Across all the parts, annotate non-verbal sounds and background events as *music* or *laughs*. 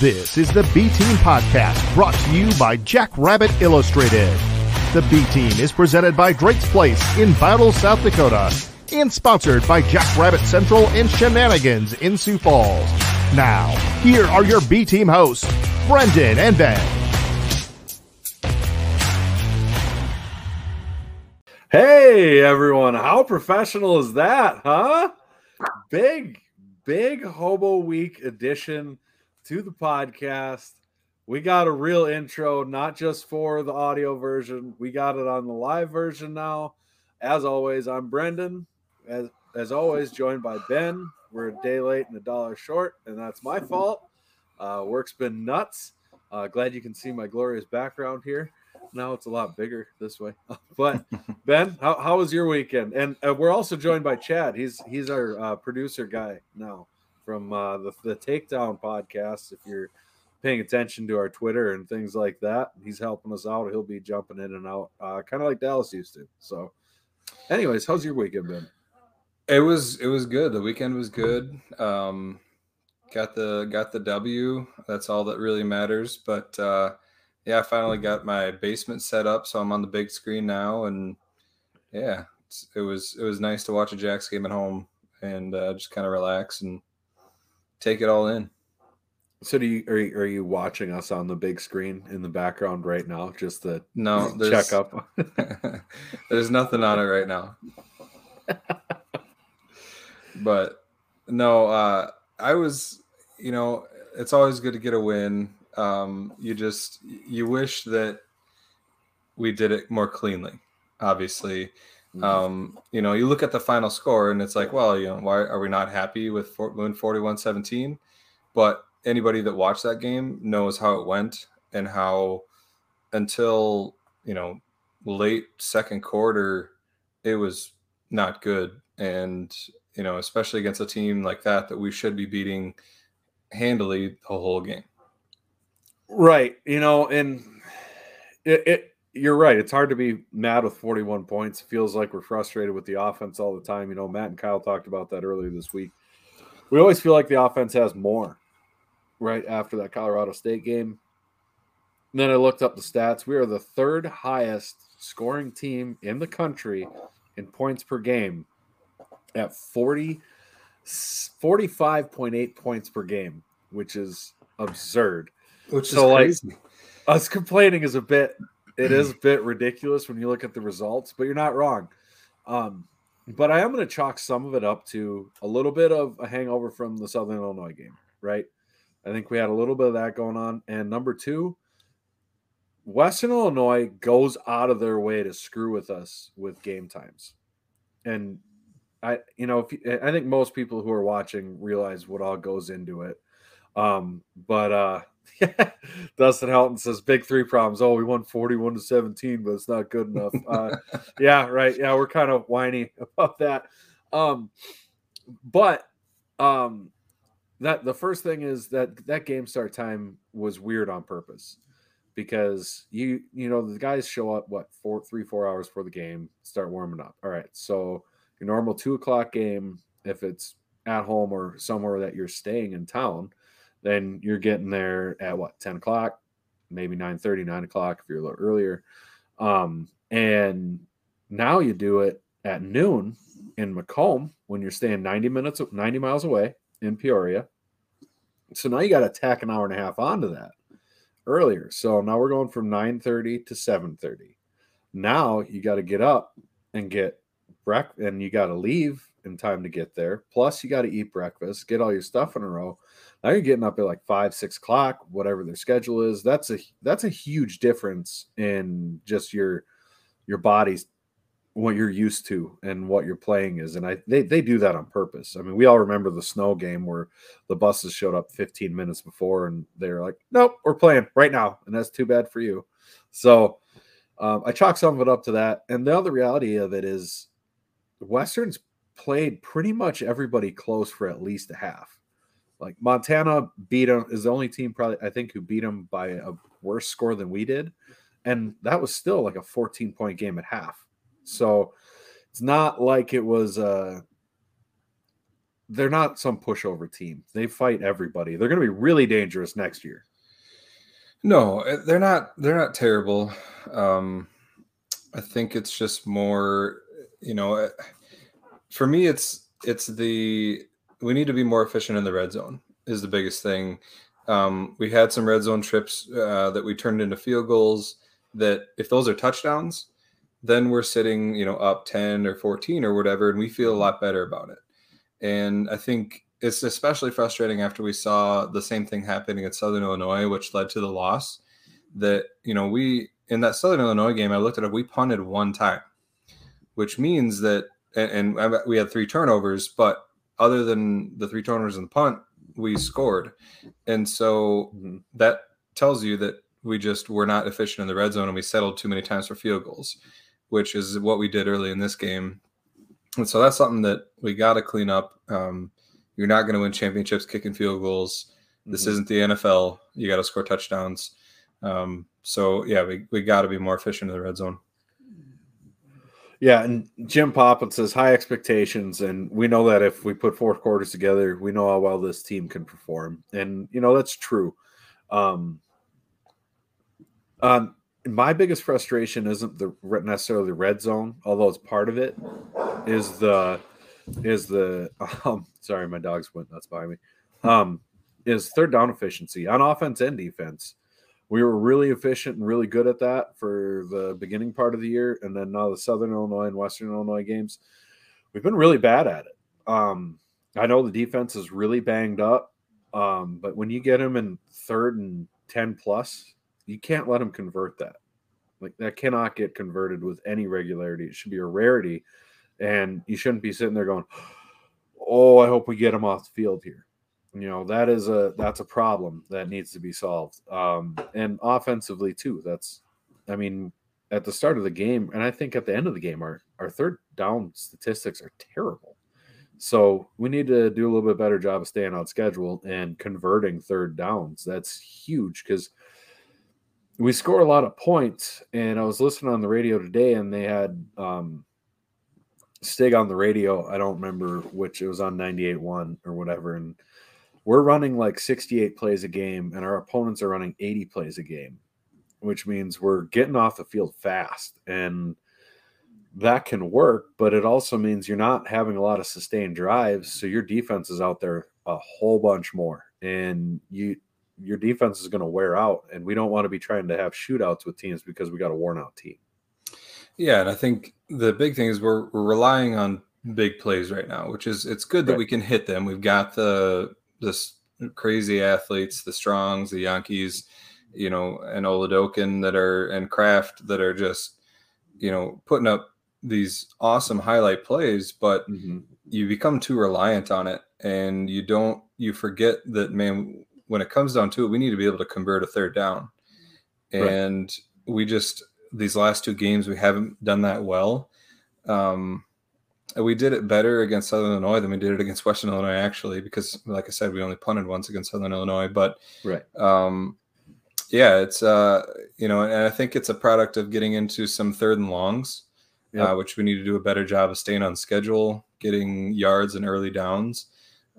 This is the B Team Podcast brought to you by Jackrabbit Illustrated. The B Team is presented by Drake's Place in Battle, South Dakota, and sponsored by Jackrabbit Central and Shenanigans in Sioux Falls. Now, here are your B Team hosts, Brendan and Ben. Hey everyone, how professional is that, huh? Big, big Hobo Week edition to the podcast. We got a real intro, not just for the audio version. We got it on the live version now. As always, I'm Brendan. As as always, joined by Ben. We're a day late and a dollar short, and that's my fault. Uh, work's been nuts. Uh, glad you can see my glorious background here. Now it's a lot bigger this way. *laughs* but *laughs* Ben, how, how was your weekend? And uh, we're also joined by Chad. He's he's our uh, producer guy now from uh, the, the Takedown podcast. If you're paying attention to our Twitter and things like that, he's helping us out. He'll be jumping in and out, uh, kind of like Dallas used to. So, anyways, how's your weekend been? It was it was good. The weekend was good. Um, got the got the W. That's all that really matters. But uh, yeah, I finally got my basement set up, so I'm on the big screen now, and yeah, it was it was nice to watch a Jacks game at home and uh, just kind of relax and take it all in. So do you are, you are you watching us on the big screen in the background right now? Just the no *laughs* check up. *laughs* there's nothing on it right now. *laughs* but no, uh, I was, you know, it's always good to get a win. Um, you just you wish that we did it more cleanly. Obviously, Mm-hmm. Um, you know, you look at the final score and it's like, well, you know, why are we not happy with Fort Moon 41 17? But anybody that watched that game knows how it went and how until, you know, late second quarter, it was not good. And, you know, especially against a team like that, that we should be beating handily the whole game. Right. You know, and it, it you're right. It's hard to be mad with 41 points. It feels like we're frustrated with the offense all the time. You know, Matt and Kyle talked about that earlier this week. We always feel like the offense has more right after that Colorado State game. And then I looked up the stats. We are the third highest scoring team in the country in points per game at 40 45.8 points per game, which is absurd. Which so is crazy. like us complaining is a bit it is a bit ridiculous when you look at the results, but you're not wrong. Um, but I am going to chalk some of it up to a little bit of a hangover from the Southern Illinois game, right? I think we had a little bit of that going on. And number two, Western Illinois goes out of their way to screw with us with game times. And I, you know, if I think most people who are watching realize what all goes into it. Um, but uh, *laughs* Dustin Helton says big three problems. Oh, we won 41 to 17, but it's not good enough. *laughs* Uh, yeah, right. Yeah, we're kind of whiny *laughs* about that. Um, but um, that the first thing is that that game start time was weird on purpose because you you know the guys show up what four three four hours before the game start warming up. All right, so your normal two o'clock game if it's at home or somewhere that you're staying in town then you're getting there at what 10 o'clock? Maybe 9 30 9 o'clock if you're a little earlier. Um, and now you do it at noon in macomb when you're staying 90 minutes 90 miles away in peoria. So now you got to tack an hour and a half onto that earlier. So now we're going from 9 30 to 7 30 now you got to get up and get breakfast and you got to leave in time to get there. Plus you got to eat breakfast get all your stuff in a row you're getting up at like five, six o'clock, whatever their schedule is. That's a that's a huge difference in just your your body's what you're used to and what you're playing is. And I they, they do that on purpose. I mean, we all remember the snow game where the buses showed up 15 minutes before and they're like, nope, we're playing right now. And that's too bad for you. So um, I chalk some of it up to that. And the other reality of it is Westerns played pretty much everybody close for at least a half. Like Montana beat them is the only team probably I think who beat them by a worse score than we did, and that was still like a 14 point game at half. So it's not like it was uh they're not some pushover team. They fight everybody. They're going to be really dangerous next year. No, eh, they're not. They're not terrible. Um, I think it's just more, you know, eh, for me, it's it's the we need to be more efficient in the red zone is the biggest thing. Um, we had some red zone trips uh, that we turned into field goals. That if those are touchdowns, then we're sitting, you know, up ten or fourteen or whatever, and we feel a lot better about it. And I think it's especially frustrating after we saw the same thing happening at Southern Illinois, which led to the loss. That you know we in that Southern Illinois game, I looked at it. We punted one time, which means that and, and we had three turnovers, but other than the three turnovers and the punt, we scored, and so mm-hmm. that tells you that we just were not efficient in the red zone and we settled too many times for field goals, which is what we did early in this game. And so that's something that we got to clean up. Um, you're not going to win championships kicking field goals. This mm-hmm. isn't the NFL. You got to score touchdowns. Um, so yeah, we, we got to be more efficient in the red zone. Yeah, and Jim Poppin says high expectations, and we know that if we put four quarters together, we know how well this team can perform, and you know that's true. Um, um, my biggest frustration isn't the necessarily the red zone, although it's part of it. Is the is the *laughs* um, sorry, my dogs went nuts by me. Um, is third down efficiency on offense and defense. We were really efficient and really good at that for the beginning part of the year, and then now the Southern Illinois and Western Illinois games, we've been really bad at it. Um, I know the defense is really banged up, um, but when you get them in third and ten plus, you can't let them convert that. Like that cannot get converted with any regularity. It should be a rarity and you shouldn't be sitting there going, "Oh, I hope we get them off the field here." You know that is a that's a problem that needs to be solved. Um, and offensively too. That's, I mean, at the start of the game, and I think at the end of the game, our our third down statistics are terrible. So we need to do a little bit better job of staying on schedule and converting third downs. That's huge because we score a lot of points. And I was listening on the radio today, and they had um, Stig on the radio. I don't remember which it was on 98.1 or whatever. And we're running like 68 plays a game, and our opponents are running 80 plays a game, which means we're getting off the field fast. And that can work, but it also means you're not having a lot of sustained drives. So your defense is out there a whole bunch more. And you your defense is going to wear out. And we don't want to be trying to have shootouts with teams because we got a worn out team. Yeah, and I think the big thing is we're we're relying on big plays right now, which is it's good that right. we can hit them. We've got the this crazy athletes, the Strongs, the Jankes, you know, and Oladokun that are and Kraft that are just, you know, putting up these awesome highlight plays, but mm-hmm. you become too reliant on it and you don't you forget that man when it comes down to it, we need to be able to convert a third down. And right. we just these last two games we haven't done that well. Um, we did it better against Southern Illinois than we did it against Western Illinois, actually, because like I said, we only punted once against Southern Illinois. But right, um, yeah, it's uh, you know, and I think it's a product of getting into some third and longs, yep. uh, which we need to do a better job of staying on schedule, getting yards and early downs.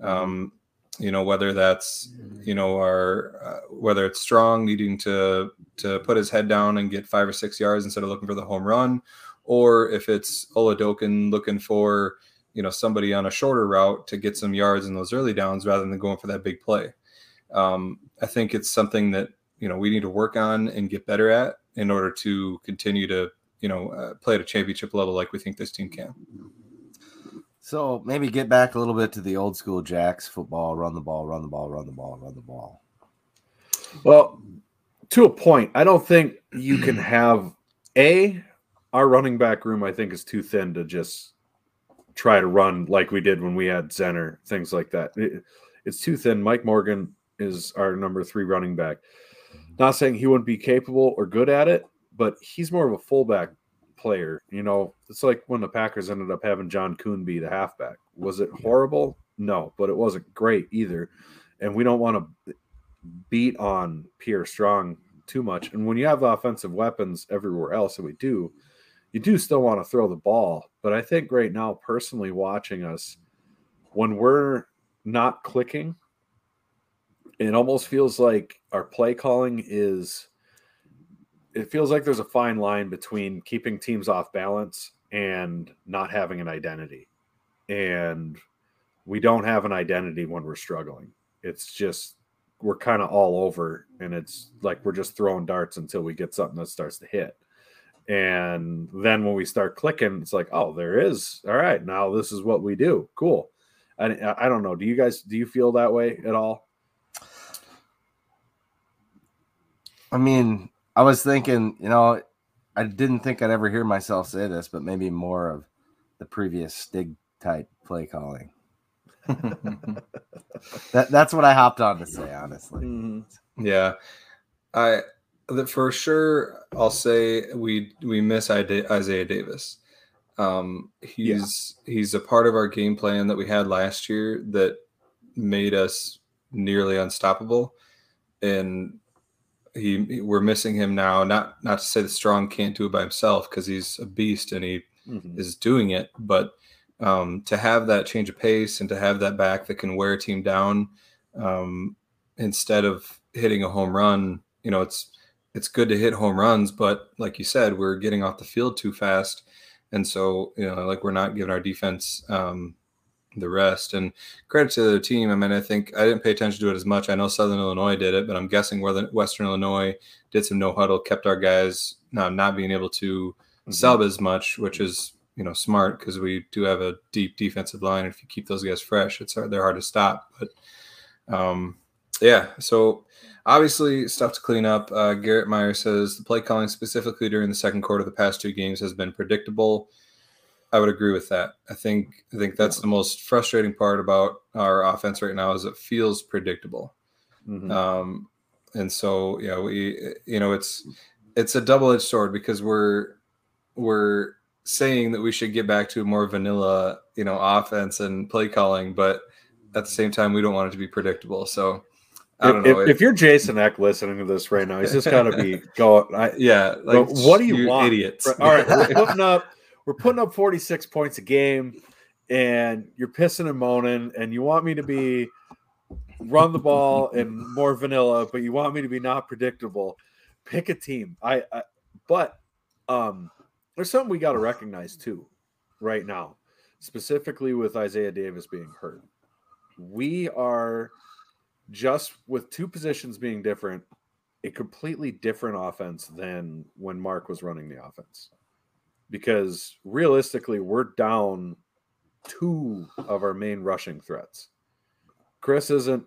Um, you know whether that's you know our uh, whether it's strong needing to to put his head down and get five or six yards instead of looking for the home run or if it's Oladokun looking for you know somebody on a shorter route to get some yards in those early downs rather than going for that big play um, i think it's something that you know we need to work on and get better at in order to continue to you know uh, play at a championship level like we think this team can so maybe get back a little bit to the old school Jacks football, run the ball, run the ball, run the ball, run the ball. Well, to a point, I don't think you can *clears throat* have a our running back room. I think is too thin to just try to run like we did when we had Zenner, things like that. It, it's too thin. Mike Morgan is our number three running back. Not saying he wouldn't be capable or good at it, but he's more of a fullback player. You know, it's like when the Packers ended up having John Kuhn be the halfback. Was it horrible? No, but it wasn't great either. And we don't want to beat on Pierre Strong too much. And when you have offensive weapons everywhere else, and we do, you do still want to throw the ball. But I think right now, personally watching us, when we're not clicking, it almost feels like our play calling is it feels like there's a fine line between keeping teams off balance and not having an identity. And we don't have an identity when we're struggling. It's just we're kind of all over and it's like we're just throwing darts until we get something that starts to hit. And then when we start clicking, it's like, oh, there is. All right, now this is what we do. Cool. And I don't know. Do you guys do you feel that way at all? I mean, I was thinking, you know, I didn't think I'd ever hear myself say this, but maybe more of the previous Stig type play calling. *laughs* that that's what I hopped on to say, honestly. Mm-hmm. Yeah, I that for sure. I'll say we we miss Isaiah Davis. Um, he's yeah. he's a part of our game plan that we had last year that made us nearly unstoppable, and he we're missing him now. Not not to say the strong can't do it by himself because he's a beast and he mm-hmm. is doing it, but um, to have that change of pace and to have that back that can wear a team down um, instead of hitting a home run, you know, it's it's good to hit home runs, but like you said, we're getting off the field too fast, and so you know, like we're not giving our defense um, the rest. And credit to the team. I mean, I think I didn't pay attention to it as much. I know Southern Illinois did it, but I'm guessing whether Western Illinois did some no huddle, kept our guys not, not being able to mm-hmm. sub as much, which is you know smart because we do have a deep defensive line. If you keep those guys fresh, it's hard, they're hard to stop. But um, yeah, so obviously stuff to clean up. Uh, Garrett Meyer says the play calling specifically during the second quarter of the past two games has been predictable. I would agree with that. I think I think that's the most frustrating part about our offense right now is it feels predictable. Mm-hmm. Um, and so yeah, we you know it's it's a double edged sword because we're we're saying that we should get back to a more vanilla you know offense and play calling, but at the same time we don't want it to be predictable. So if, know. If, if, you're Jason Eck listening to this right now, he's just got to be *laughs* going. I, yeah, like what do you, you want, idiots? All right, we're *laughs* putting up we're putting up 46 points a game and you're pissing and moaning and you want me to be run the ball and more vanilla but you want me to be not predictable pick a team i, I but um there's something we got to recognize too right now specifically with isaiah davis being hurt we are just with two positions being different a completely different offense than when mark was running the offense because realistically, we're down two of our main rushing threats. Chris isn't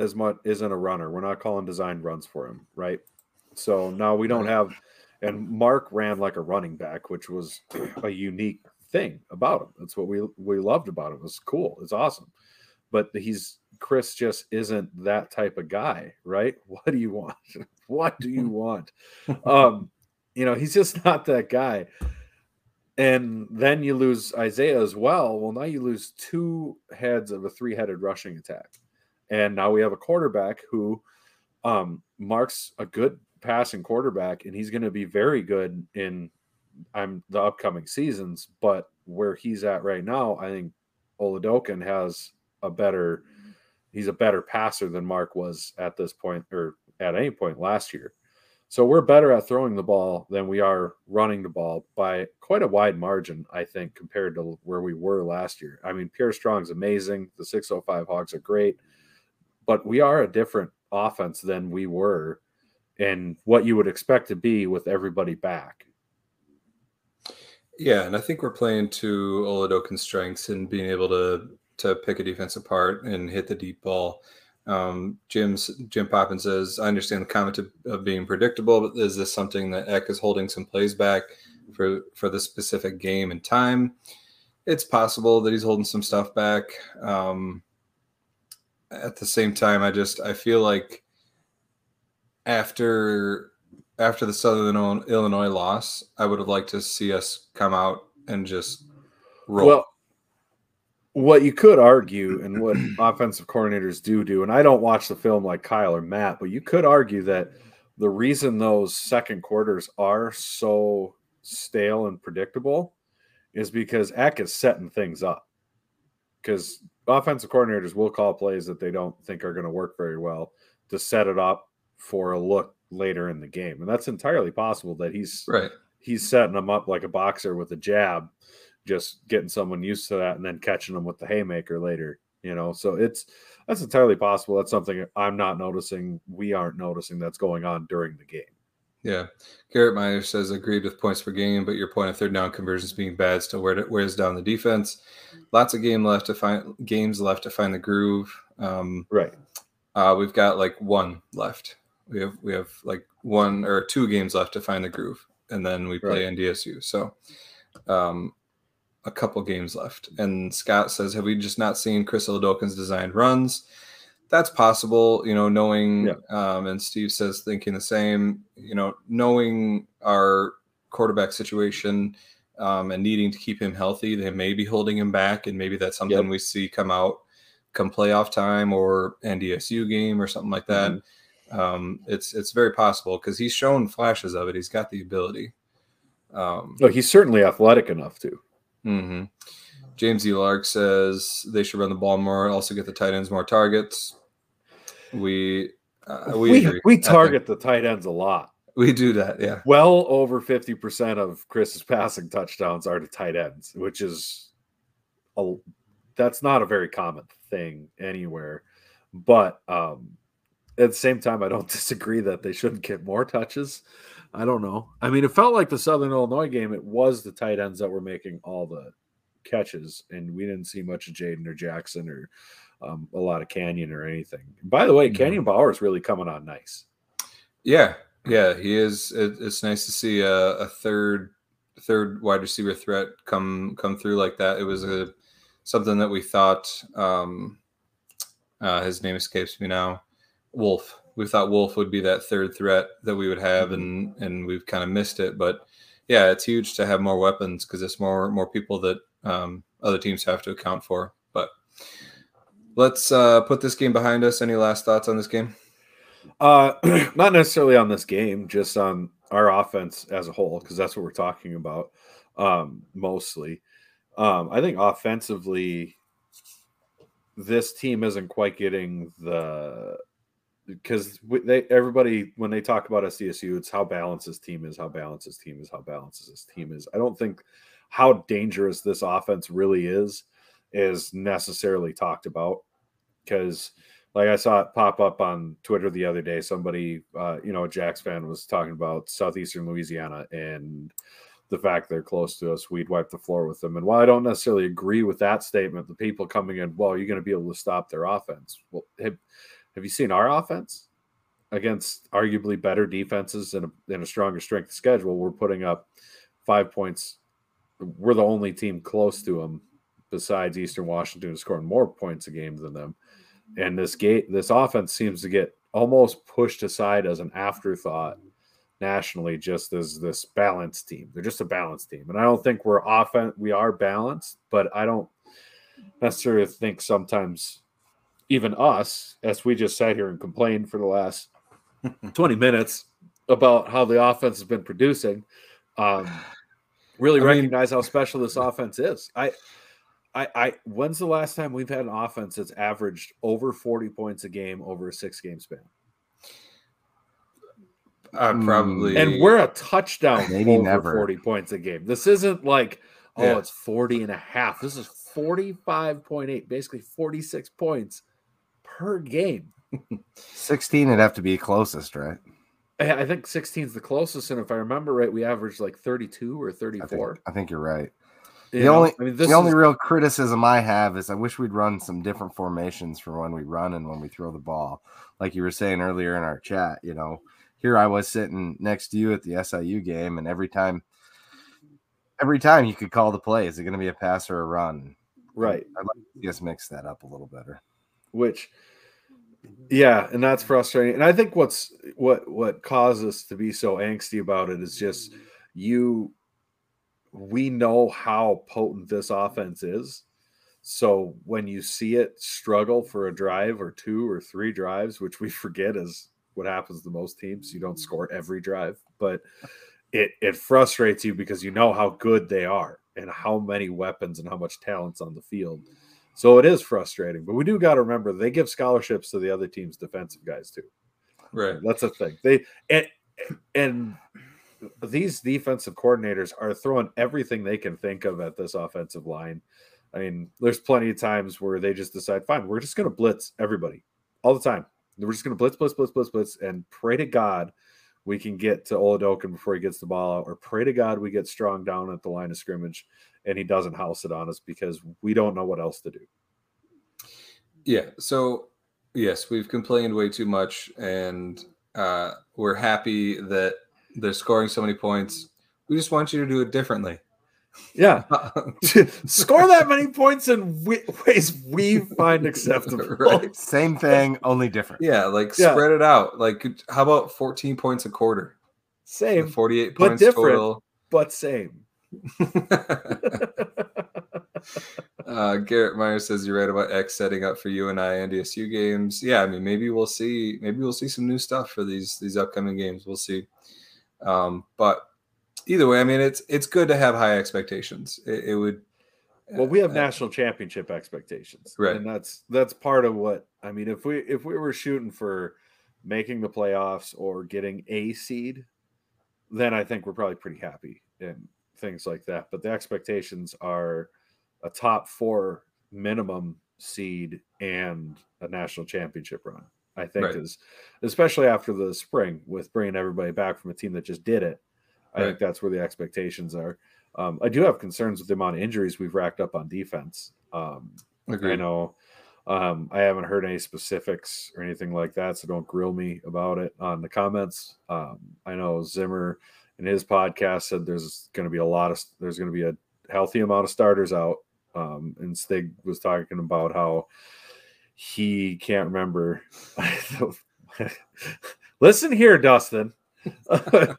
as much isn't a runner. We're not calling design runs for him, right? So now we don't have and Mark ran like a running back, which was a unique thing about him. That's what we we loved about him. It was cool. It's awesome. But he's Chris just isn't that type of guy, right? *laughs* What do you want? *laughs* what do you *laughs* want? um, you know, he's just not that guy and then you lose Isaiah as well. Well, now you lose two heads of a three-headed rushing attack, and now we have a quarterback who um, marks a good passing quarterback, and he's going to be very good in I'm the upcoming seasons. But where he's at right now, I think Oladokun has a better. He's a better passer than Mark was at this point or at any point last year. So we're better at throwing the ball than we are running the ball by quite a wide margin, I think, compared to where we were last year. I mean, Pierre Strong's amazing. The 605 Hogs are great, but we are a different offense than we were and what you would expect to be with everybody back. Yeah, and I think we're playing to Oladokun's strengths and being able to to pick a defense apart and hit the deep ball. Um, Jim's Jim Poppin says, "I understand the comment of, of, being predictable, but is this something that Eck is holding some plays back for for the specific game and time? It's possible that he's holding some stuff back. Um, at the same time, I just I feel like after after the Southern Illinois loss, I would have liked to see us come out and just roll." Well, what you could argue and *clears throat* what offensive coordinators do do, and I don't watch the film like Kyle or Matt, but you could argue that the reason those second quarters are so stale and predictable is because Eck is setting things up. because offensive coordinators will call plays that they don't think are going to work very well to set it up for a look later in the game, and that's entirely possible that he's Right. he's setting them up like a boxer with a jab, just getting someone used to that and then catching them with the haymaker later. You know, so it's that's entirely possible. That's something I'm not noticing. We aren't noticing that's going on during the game. Yeah. Garrett Meyer says agreed with points per game, but your point of third down conversions being bad still wear- wears down the defense. Lots of game left to find games left to find the groove. Um, Right. uh, we've got like one left. We have we have like one or two games left to find the groove, and then we play NDSU. So, um, a couple games left. And Scott says, "Have we just not seen Chris Oladokun's designed runs?" That's possible, you know. Knowing, Yeah. um, and Steve says thinking the same. You know, knowing our quarterback situation um, and needing to keep him healthy, they may be holding him back, and maybe that's something Yep. we see come out come playoff time or NDSU game or something like that. Um, it's it's very possible because he's shown flashes of it. He's got the ability. Um, Look, he's certainly athletic enough to. Mhm. James E. Lark says they should run the ball more, also get the tight ends more targets. We uh, we We, agree. we target the tight ends a lot. we do that. Yeah, Well over 50% of Chris's passing touchdowns are to tight ends, which is a that's not a very common thing anywhere. But um at the same time, I don't *laughs* disagree that they shouldn't get more touches. I don't know. I mean, it felt like the Southern Illinois game, it was the tight ends that were making all the catches, and we didn't see much of Jaden or Jackson or um, a lot of Canyon or anything. By the way, Mhm. Canyon Bauer is really coming on nice. yeah, yeah. He is. It, it's nice to see a, a third third wide receiver threat come come through like that. It was a something that we thought. Um, uh, his name escapes me now. Wolf. We thought Wolf would be that third threat that we would have, and and we've kind of missed it. But yeah, it's huge to have more weapons because it's more more people that um, other teams have to account for. But let's uh, put this game behind us. Any last thoughts on this game? Uh, *clears throat* not necessarily on this game, just on our offense as a whole, because that's what we're talking about um, mostly. Um, I think offensively, this team isn't quite getting the because they everybody when they talk about SDSU, it's how balanced this team is, how balanced this team is, how balanced this team is. I don't think how dangerous this offense really is is necessarily talked about because like I saw it pop up on Twitter the other day. Somebody, uh, you know, a Jacks fan was talking about southeastern Louisiana and the fact they're close to us. We'd wipe the floor with them. And while I don't necessarily agree with that statement, the people coming in, well, you're going to be able to stop their offense. Well, have you seen our offense against arguably better defenses and a, and a stronger strength schedule? We're putting up five points. We're the only team close to them besides Eastern Washington scoring more points a game than them and this gate this offense seems to get almost pushed aside as an afterthought nationally just as this balanced team they're just a balanced team and i don't think we're often we are balanced but i don't necessarily think sometimes even us as we just sat here and complained for the last *laughs* 20 minutes about how the offense has been producing um *sighs* really I mean- recognize how special this offense is i I, I when's the last time we've had an offense that's averaged over 40 points a game over a six game span? Uh, Hmm. probably. And we're a touchdown Maybe over never. 40 points a game. This isn't like, oh, Yeah. it's 40 and a half. This is 45.8, basically 46 points per game. 16 would have to be closest, right? I I think 16 is the closest. And if I remember right, we averaged like 32 or I think, 34. I think you're right. You The know? only I mean, the only real criticism I have is I wish we'd run some different formations for when we run and when we throw the ball. Like you were saying earlier in our chat, you know, here I was sitting next to you at the SIU game, and every time, every time you could call the play, is it going to be a pass or a run? right. I'd like to us mix that up a little better. Which mm-hmm. yeah and that's frustrating. And i think what's what what caused us to be so angsty about it is just mm-hmm. you we know how potent this offense is. So when you see it struggle for a drive or two or three drives which we *laughs* forget is what happens to most teams you don't mm-hmm. score every drive but it it frustrates you because you know how good they are and how many weapons and how much talent's on the field So it is frustrating, but we do got to remember they give scholarships to the other team's defensive guys too. Right. That's a thing. They and and these defensive coordinators are throwing everything they can think of at this offensive line. I mean, there's plenty of times where they just decide, fine, we're just going to blitz everybody all the time. We're just going to blitz, blitz, blitz, blitz, blitz, and pray to God we can get to Oladokun before he gets the ball out, or pray to God we get strong down at the line of scrimmage and he doesn't house it on us because we don't know what else to do. Yeah. So yes, we've complained way too much, and uh, we're happy that they're scoring so many points. We just want you to do it differently. Yeah, *laughs* *laughs* score that many points in ways we find *laughs* acceptable. Right. Same thing, only different. Yeah, like yeah. spread it out. Like, how about 14 points a quarter? Same, 48 points different, total, but same. *laughs* uh, Garrett Meyer says you're right about Eck's setting up for UNI NDSU games. Yeah, I mean maybe we'll see maybe we'll see some new stuff for these these upcoming games. We'll see. Um, but either way, I mean it's it's good to have high expectations. It, it would. Well, we have uh, national championship expectations, right? And that's that's part of what I mean. If we if we were shooting for making the playoffs or getting a seed, then I think we're probably pretty happy and things like that. But the expectations are a top four minimum seed and a national championship run. I think right. is especially after the spring with bringing everybody back from a team that just did it. I right. think that's where the expectations are. Um, I do have concerns with the amount of injuries we've racked up on defense. Um, I know um, I haven't heard any specifics or anything like that, so don't grill me about it on the comments. Um, I know Zimmer in his podcast said there's going to be a lot of there's going to be a healthy amount of starters out. Um, and Stig was talking about how he can't remember. *laughs* Listen here, Dustin. *laughs*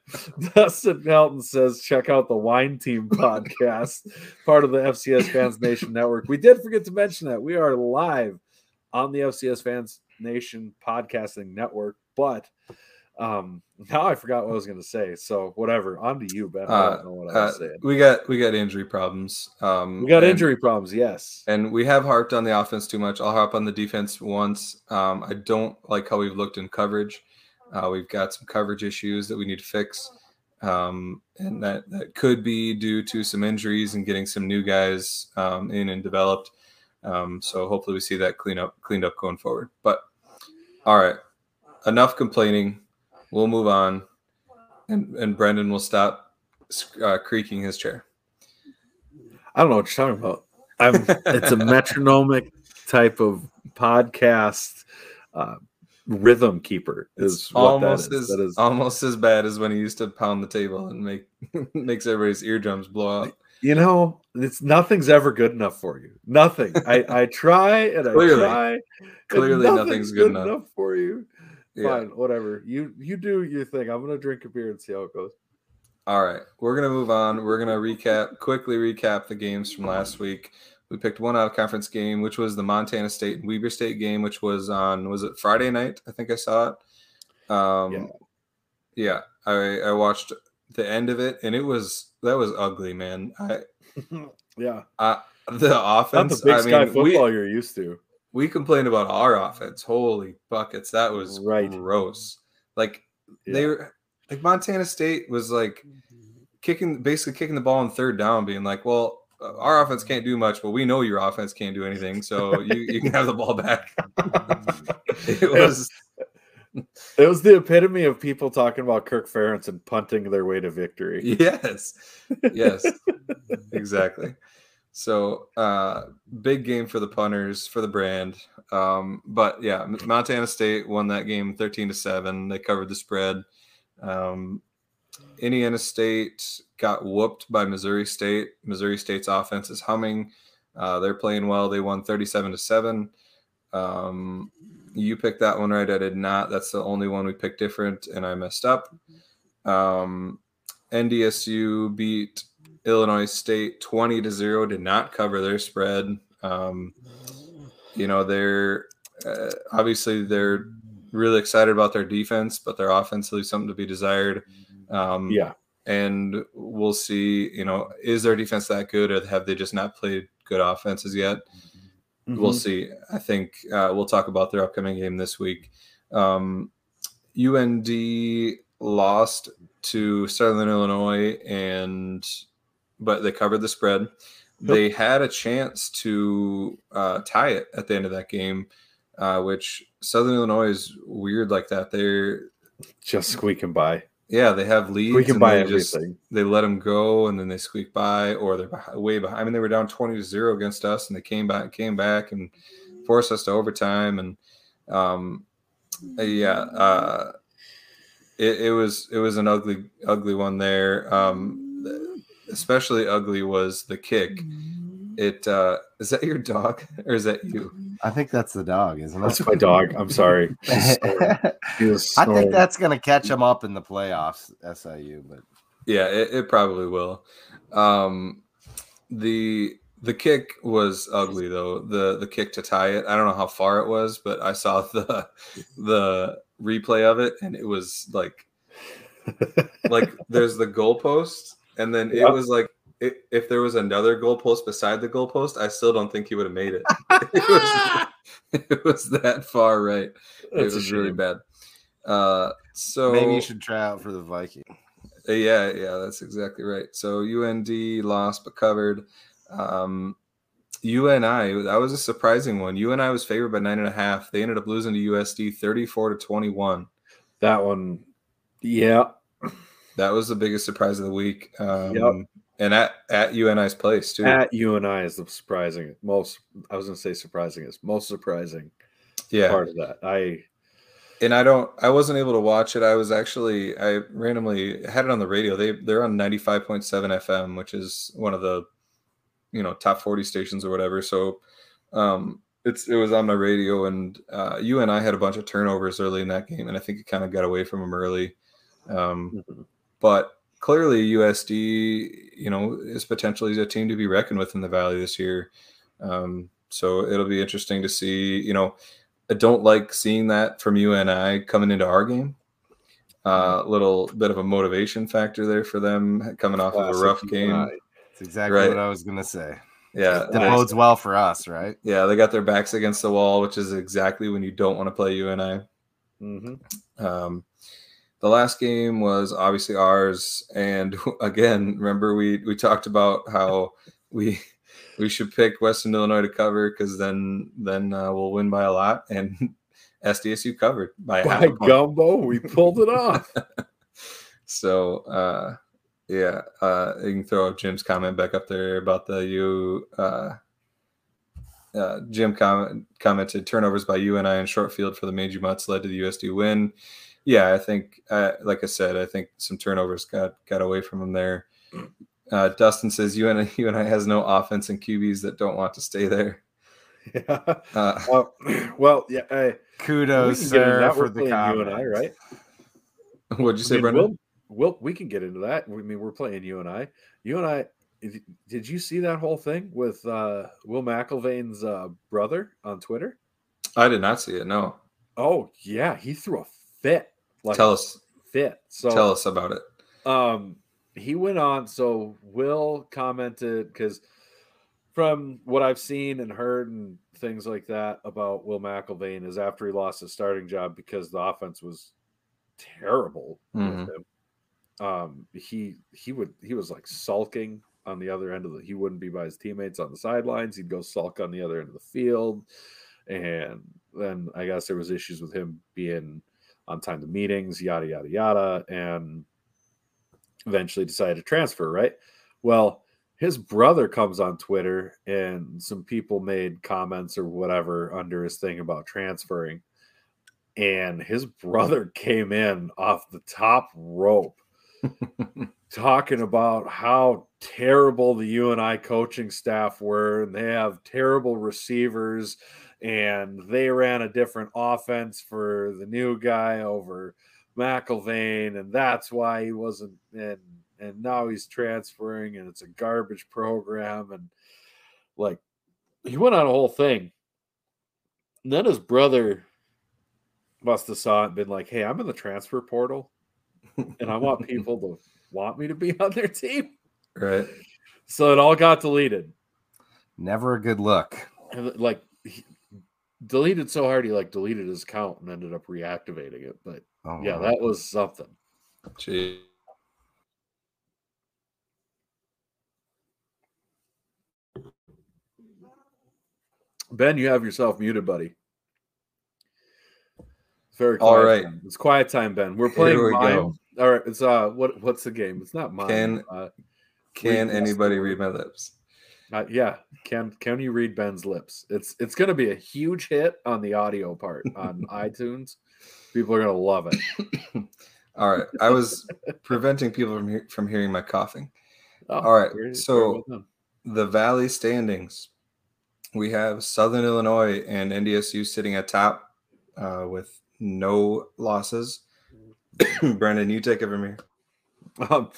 Dustin Melton says, check out the Wine Team *laughs* podcast, part of the FCS Fans Nation Network. We did forget to mention that we are live on the FCS Fans Nation podcasting network, but um, *laughs* now I forgot what I was going to say. So whatever. On to you, Ben. I don't uh, know what I was uh, saying. We got we got injury problems. Um, we got and, injury problems. Yes, and we have harped on the offense too much. I'll harp on the defense once. Um, I don't like how we've looked in coverage. Uh, we've got some coverage issues that we need to fix, um, and that that could be due to some injuries and getting some new guys um, in and developed. Um, so hopefully we see that clean up cleaned up going forward. But all right, enough complaining we'll move on, and and Brendan will stop uh, creaking his chair. I don't know what you're talking about. I'm. it's a metronomic type of podcast. Uh, rhythm keeper is almost as that is. almost as bad as when he used to pound the table and make *laughs* makes everybody's eardrums blow out. You know, it's nothing's ever good enough for you. Nothing. I I try and *laughs* clearly, I try. Clearly, nothing's, nothing's good, good enough. enough for you yeah. fine, whatever. You you do your thing. I'm gonna drink a beer and see how it goes. All right, we're gonna move on. We're gonna recap quickly recap the games from last week. We picked one out of conference game, which was the Montana State and Weber State game, which was on was it Friday night? I think I saw it. Um, yeah, yeah. I I watched the end of it, and it was that was ugly, man. I *laughs* yeah. I, the offense. Not the big I sky mean, football we, you're used to we complained about our offense. Holy buckets, that was right. gross. Like yeah. they were like Montana State was like kicking basically kicking the ball on third down, being like, Well, uh, our offense can't do much, but we know your offense can't do anything, so you, you can have the ball back. *laughs* it was *laughs* it was the epitome of people talking about Kirk Ferentz and punting their way to victory. Yes. Yes. *laughs* exactly. So uh, big game for the punters for the brand. Um, but yeah, Montana State won that game 13 to 7. They covered the spread. Um, Indiana State got whooped by Missouri State. Missouri State's offense is humming. Uh, they're playing well. They won 37 to 7. Um, you picked that one right. I did not. That's the only one we picked different, and I messed up. Um, NDSU beat Illinois State 20 to 0 did not cover their spread. Um, you know, they're uh, obviously they're really excited about their defense, but their offense leaves something to be desired. Um, yeah. And we'll see, you know, is their defense that good or have they just not played good offenses yet? we'll Mhm. see. I think uh, we'll talk about their upcoming game this week. Um, UND lost to Southern Illinois, and but they covered the spread. They had a chance to uh, tie it at the end of that game, uh, which Southern Illinois is weird like that. They're just squeaking by. yeah, they have leads. Squeaking and by they just- everything. they let them go and then they squeak by or they're way behind. I mean, they were down 20 to 0 against us and they came back came back and forced us to overtime. And um, yeah, uh, it, it was it was an ugly ugly one there. Um, especially ugly was the kick. It uh, is that your dog *laughs* or is that you? I think that's the dog, isn't That's my dog. I'm sorry. She's *laughs* snoring. She was I think that's going to catch him up in the playoffs, SIU. But Yeah, it, it probably will. Um, the the kick was ugly though. The the kick to tie it. I don't know how far it was, but I saw the *laughs* the replay of it, and it was like like there's the goalpost, and then it was like i if there was another goalpost beside the goalpost, I still don't think he would have made it. *laughs* *laughs* it was it was that far right. That's it was really bad. Uh, so maybe you should try out for the Viking. uh, Yeah, yeah, that's exactly right. So UND lost but covered. Um, UNI, that was a surprising one. UNI was favored by nine and a half. They ended up losing to USD 34 to 21. That one. Yeah. That was the biggest surprise of the week. Um, Yep. And at, at UNI's place, too. At UNI is the surprising most. I was going to say surprising is most surprising yeah. part of that. I and I don't I wasn't able to watch it. I was actually I randomly had it on the radio. They they're on 95.7 FM, which is one of the you know top 40 stations or whatever. So um it's it was on my radio and uh UNI had a bunch of turnovers early in that game and I think it kind of got away from them early. Um but clearly USD, you know, is potentially a team to be reckoned with in the Valley this year. Um, so it'll be interesting to see. You know, I don't like seeing that from UNI coming into our game. A uh, little bit of a motivation factor there for them coming off of a rough game. It's exactly Right. what I was going to say. Yeah, That bodes well for us, right? yeah, they got their backs against the wall, which is exactly when you don't want to play UNI. Mhm. Um, the last game was obviously ours, and *laughs* again, remember we we talked about how we we should pick Western Illinois to cover because then then uh, we'll win by a lot, and *laughs* SDSU covered by, by gumbo, we pulled it off. *laughs* So uh, yeah, uh, you can throw Jim's comment back up there about the U. Uh, uh, Jim comment, commented turnovers by UNI in short field for the Mangy Mutts led to the USD win. Yeah, I think, uh, like I said, I think some turnovers got got away from him there. Uh, Dustin says you and *laughs* UNI has no offense and QBs that don't want to stay there. yeah. Uh, Uh, *clears throat* well, yeah. Hey, Kudos, can get into sir, for the playing UNI, right? *laughs* what'd you I say, mean, Brendan? We'll, we'll, we can get into that. I mean, we're playing UNI. You and I. Did you see that whole thing with uh, Will McElvain's uh, brother on Twitter? I did not see it. No, Oh yeah, he threw a fit. Like tell us, fit. So tell us about it. um he went on so will commented because from what i've seen and heard and things like that about will mcelvain is after he lost his starting job because the offense was terrible Mhm. with him um he he would he was like sulking on the other end of the he wouldn't be by his teammates on the sidelines he'd go sulk on the other end of the field and then i guess there was issues with him being on time to meetings yada yada yada and eventually decided to transfer, right? Well, his brother comes on Twitter and some people made comments or whatever under his thing about transferring. And his *laughs* brother came in off the top rope *laughs* talking about how terrible the UNI coaching staff were and they have terrible receivers and they ran a different offense for the new guy over McElvain, and that's why he wasn't in. And now he's transferring, and it's a garbage program. And like, he went on a whole thing. And then his brother must have saw it and been like, "Hey, I'm in the transfer portal, and I want *laughs* people to want me to be on their team." Right. So it all got deleted. Never a good look. And like he deleted so hard he like deleted his account and ended up reactivating it. But Oh, yeah, wow. that was something. Gee. Ben, you have yourself muted, buddy. Very All quiet. right. time. It's quiet time, Ben. We're playing. We. All right, it's uh, what what's the game? It's not mine. Can- uh, Can anybody read my lips? Uh, yeah, can can you read Ben's lips? It's it's going to be a huge hit on the audio part on *laughs* iTunes. People are going to love it. *coughs* All right. I was preventing people from he- from hearing my coughing. Oh, All right, very- very so- well. The Valley standings. We have Southern Illinois and NDSU sitting at top uh, with no losses. *coughs* Brendan, you take it from here. Um,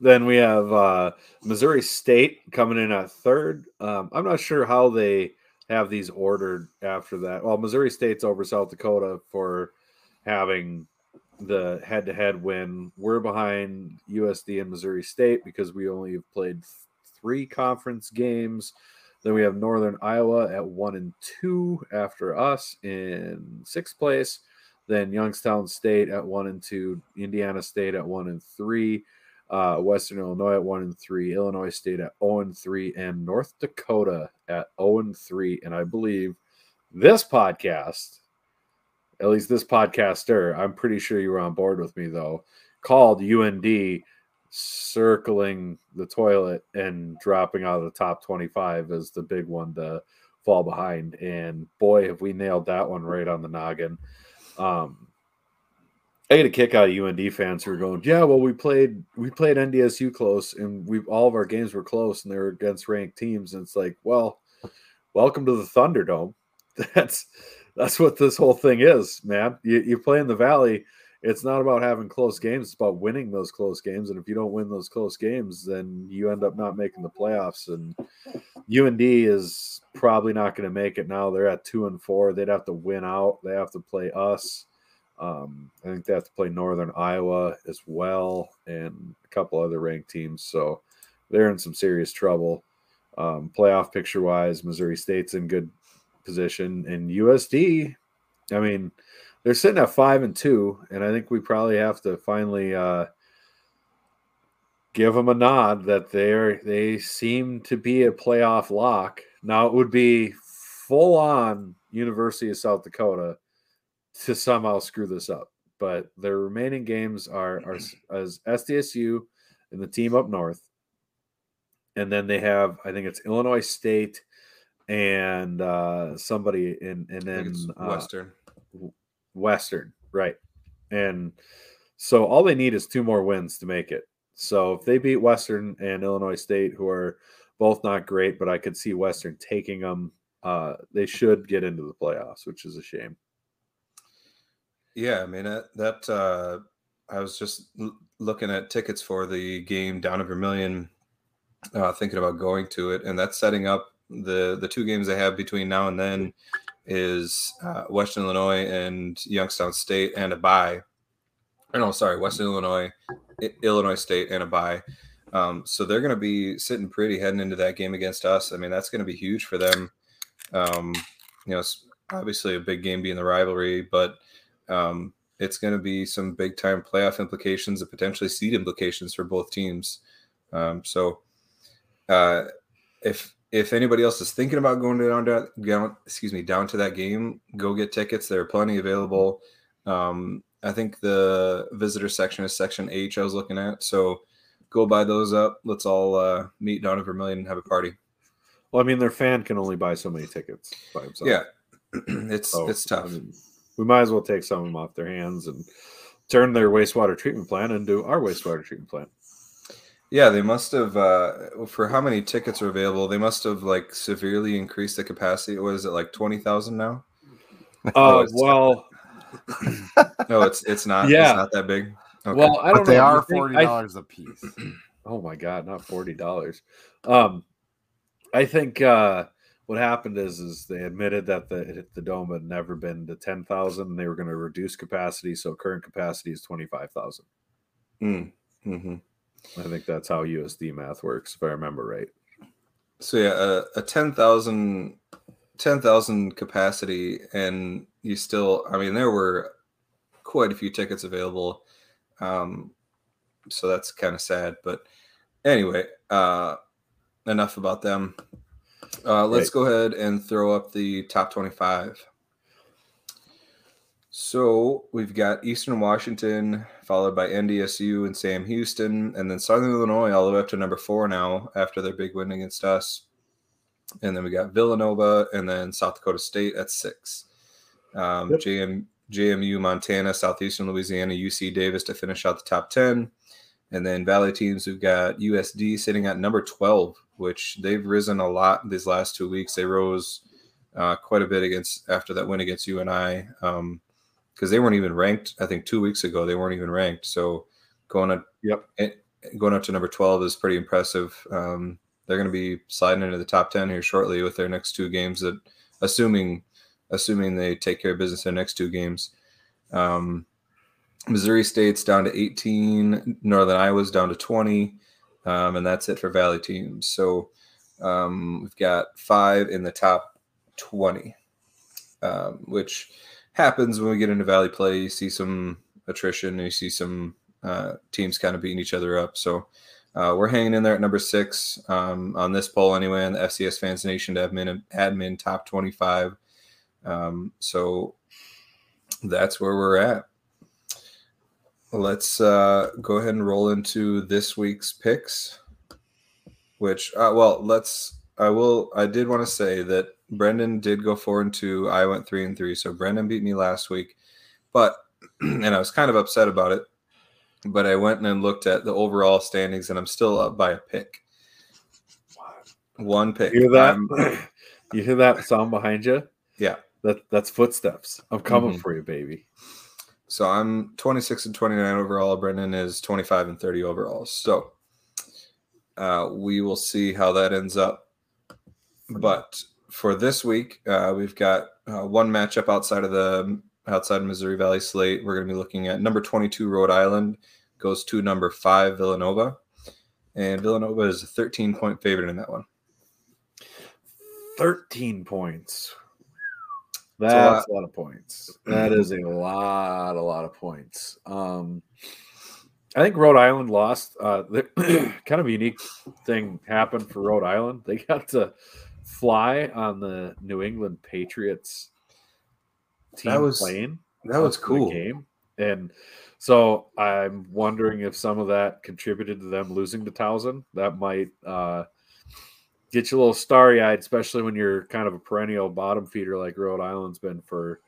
then we have uh, Missouri State coming in at third. Um, I'm not sure how they have these ordered after that. Well, Missouri State's over South Dakota for having the head-to-head win. We're behind USD and Missouri State because we only have played three conference games. Then we have Northern Iowa at one and two after us in sixth place. Then Youngstown State at one and two, Indiana State at one and three, uh, Western Illinois at one and three, Illinois State at 0 and three, and North Dakota at 0 and three. And I believe this podcast, at least this podcaster, I'm pretty sure you were on board with me though, called UND circling the toilet and dropping out of the top 25 as the big one to fall behind. And boy, have we nailed that one right on the noggin. Um, I get a kick out of UND fans who are going, yeah, well, we played we played NDSU close, and we all of our games were close, and they were against ranked teams. And it's like, well, welcome to the Thunderdome. *laughs* That's that's what this whole thing is, man. You, you play in the Valley. It's not about having close games; it's about winning those close games. And if you don't win those close games, then you end up not making the playoffs. And UND is probably not going to make it now. They're at two and four. They'd have to win out. They have to play us. Um, I think they have to play Northern Iowa as well, and a couple other ranked teams. So they're in some serious trouble. Um, playoff picture wise, Missouri State's in good position, and USD. I mean, they're sitting at five and two, and I think we probably have to finally uh, give them a nod that they're they seem to be a playoff lock. Now it would be full on University of South Dakota to somehow screw this up, but their remaining games are are as SDSU and the team up north, and then they have I think it's Illinois State and uh, somebody in and then think it's uh, Western. Right? And so all they need is two more wins to make it. So if they beat Western and Illinois State, who are both not great, but I could see Western taking them, uh, they should get into the playoffs, which is a shame. Yeah, I mean that, that uh, I was just l- looking at tickets for the game down in Vermillion, uh, thinking about going to it, and that's setting up the the two games they have between now and then is uh, Western Illinois and Youngstown State and a bye. Or no, sorry, Western Illinois, Illinois State and a bye. Um, so they're going to be sitting pretty heading into that game against us. I mean, that's going to be huge for them. Um, you know, obviously a big game being the rivalry, but um, it's going to be some big time playoff implications and potentially seed implications for both teams. Um, so, uh, if if anybody else is thinking about going down to down, excuse me, down to that game, go get tickets. There are plenty available. Um, I think the visitor section is section H. I was looking at, so go buy those up. Let's all uh, meet down in Vermillion and have a party. Well, I mean, their fan can only buy so many tickets by himself. Yeah, *clears throat* it's So, it's tough. I mean, we might as well take some of them off their hands and turn their wastewater treatment plant into our wastewater treatment plant. Yeah, they must have uh for how many tickets are available, they must have like severely increased the capacity. What is it, like twenty thousand now? Uh, *laughs* *laughs* it's- well, No, it's it's not Yeah. it's not that big. Okay. well, I don't But they are forty dollars a piece. *clears throat* Oh my god, not forty dollars. Um, I think uh, what happened is is they admitted that the the dome had never been to ten thousand, and they were going to reduce capacity, so current capacity is twenty five thousand. Mm, mhm. I think that's how USD math works, if I remember right. So yeah, a, a ten thousand ten thousand capacity, and you still. I mean, there were quite a few tickets available, um, so that's kind of sad. But anyway, uh, enough about them. Uh, let's Right. go ahead and throw up the top twenty-five. So we've got Eastern Washington, followed by NDSU and Sam Houston, and then Southern Illinois all the way up to number four now after their big win against us. And then we got Villanova and then South Dakota State at six. Um, Yep. JM, JMU, Montana, Southeastern Louisiana, UC Davis to finish out the top 10. And then Valley teams, we've got USD sitting at number 12, which they've risen a lot these last two weeks. They rose uh, quite a bit against after that win against UNI. Um, because they weren't even ranked. I think two weeks ago they weren't even ranked. So going up, Yep. eh, going up to number twelve is pretty impressive. Um, they're going to be sliding into the top ten here shortly with their next two games. That assuming assuming they take care of business in their next two games. Um, Missouri State's down to 18. Northern Iowa's down to 20. Um, and that's it for Valley teams. So um, we've got five in the top 20, um, which happens when we get into Valley play. You see some attrition, you see some uh, teams kind of beating each other up. So uh, we're hanging in there at number six um, on this poll anyway, on the FCS Fans Nation admin admin top 25. Um, so that's where we're at. Let's uh, go ahead and roll into this week's picks. Which, uh, well, let's. I will. I did want to say that Brendan did go four and two. I went three and three. So Brendan beat me last week, but *clears throat* and I was kind of upset about it. But I went and looked at the overall standings, and I'm still up by a pick. One pick. You hear that? *laughs* *laughs* You hear that sound behind you? yeah. That that's footsteps. I'm coming Mhm. for you, baby. So I'm 26 and 29 overall. Brendan is 25 and 30 overall. So uh, we will see how that ends up. But for this week, uh, we've got uh, one matchup outside of the outside of Missouri Valley slate. We're going to be looking at number 22 Rhode Island goes to number five Villanova, and Villanova is a 13 point favorite in that one. 13 points. a That's a lot. of points. That is a lot, a lot of points. Um, I think Rhode Island lost. Uh, the, *clears throat* kind of unique thing happened for Rhode Island. They got to fly on the New England Patriots team That was- plane. That was up to the cool. game. And so I'm wondering if some of that contributed to them losing to Towson. That might uh, get you a little starry eyed, especially when you're kind of a perennial bottom feeder like Rhode Island's been for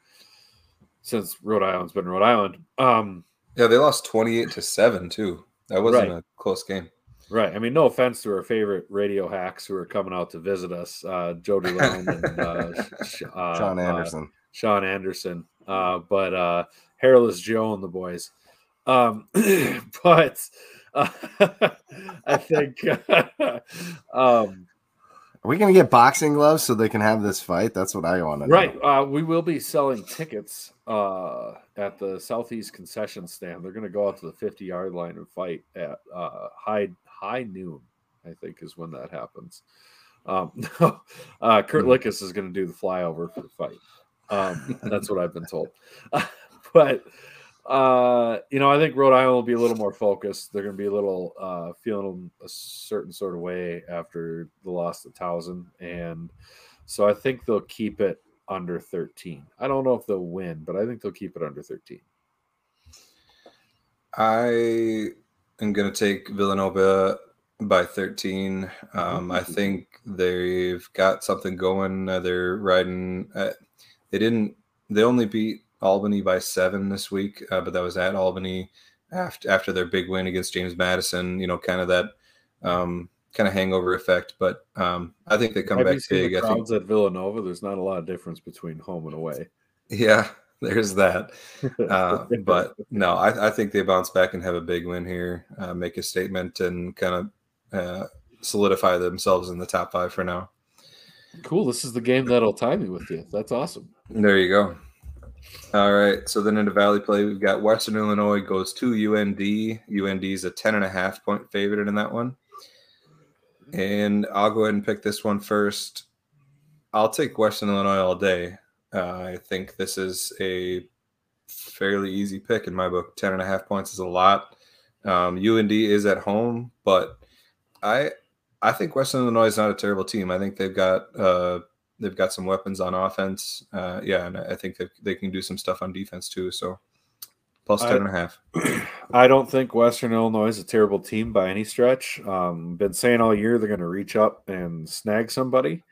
since Rhode Island's been Rhode Island. Um, Yeah, they lost 28 to seven too. That wasn't Right. a close game. Right. I mean, no offense to our favorite radio hacks who are coming out to visit us, uh, Jody *laughs* and uh, Sh- uh, Sean uh, Anderson. Sean Anderson, uh, but uh, Hairless Joe and the boys. Um, *clears throat* but uh, *laughs* I think *laughs* um, Are we going to get boxing gloves so they can have this fight? That's what I want to know. right. Uh, we will be selling tickets uh, at the Southeast concession stand. They're going to go out to the 50 yard line and fight at uh, high high noon. I think is when that happens. Um, *laughs* no, uh, Kurt Lickis is going to do the flyover for the fight. Um, that's what I've been told. *laughs* but uh, you know, I think Rhode Island will be a little more focused. They're going to be a little uh, feeling a certain sort of way after the loss to Towson, and so I think they'll keep it under 13. I don't know if they'll win, but I think they'll keep it under 13. I am going to take Villanova by 13. Um, I think they've got something going. Uh, they're riding. Uh, they didn't. They only beat Albany by seven this week, uh, but that was at Albany after after their big win against James Madison. You know, kind of that um, kind of hangover effect. But um, I think they come Have back big. the I think. crowds at Villanova? There's not a lot of difference between home and away. Yeah, *laughs* there's that. Uh, but *laughs* no, I, I think they bounce back and have a big win here, uh, make a statement, and kind of uh, solidify themselves in the top five for now. cool. This is the game that'll tie me with you. That's awesome. There you go. All right. So then into Valley play, we've got Western Illinois goes to UND. UND is a 10 and a half point favorite in that one. And I'll go ahead and pick this one first. I'll take Western Illinois all day. Uh, I think this is a fairly easy pick in my book. Ten and a half points is a lot. Um, UND is at home, but I I think Western Illinois is not a terrible team. I think they've got uh, they've got some weapons on offense. Uh, yeah, and I think they, they can do some stuff on defense too. So plus ten I, and a half. *clears throat* I don't think Western Illinois is a terrible team by any stretch. Um, been saying all year they're going to reach up and snag somebody,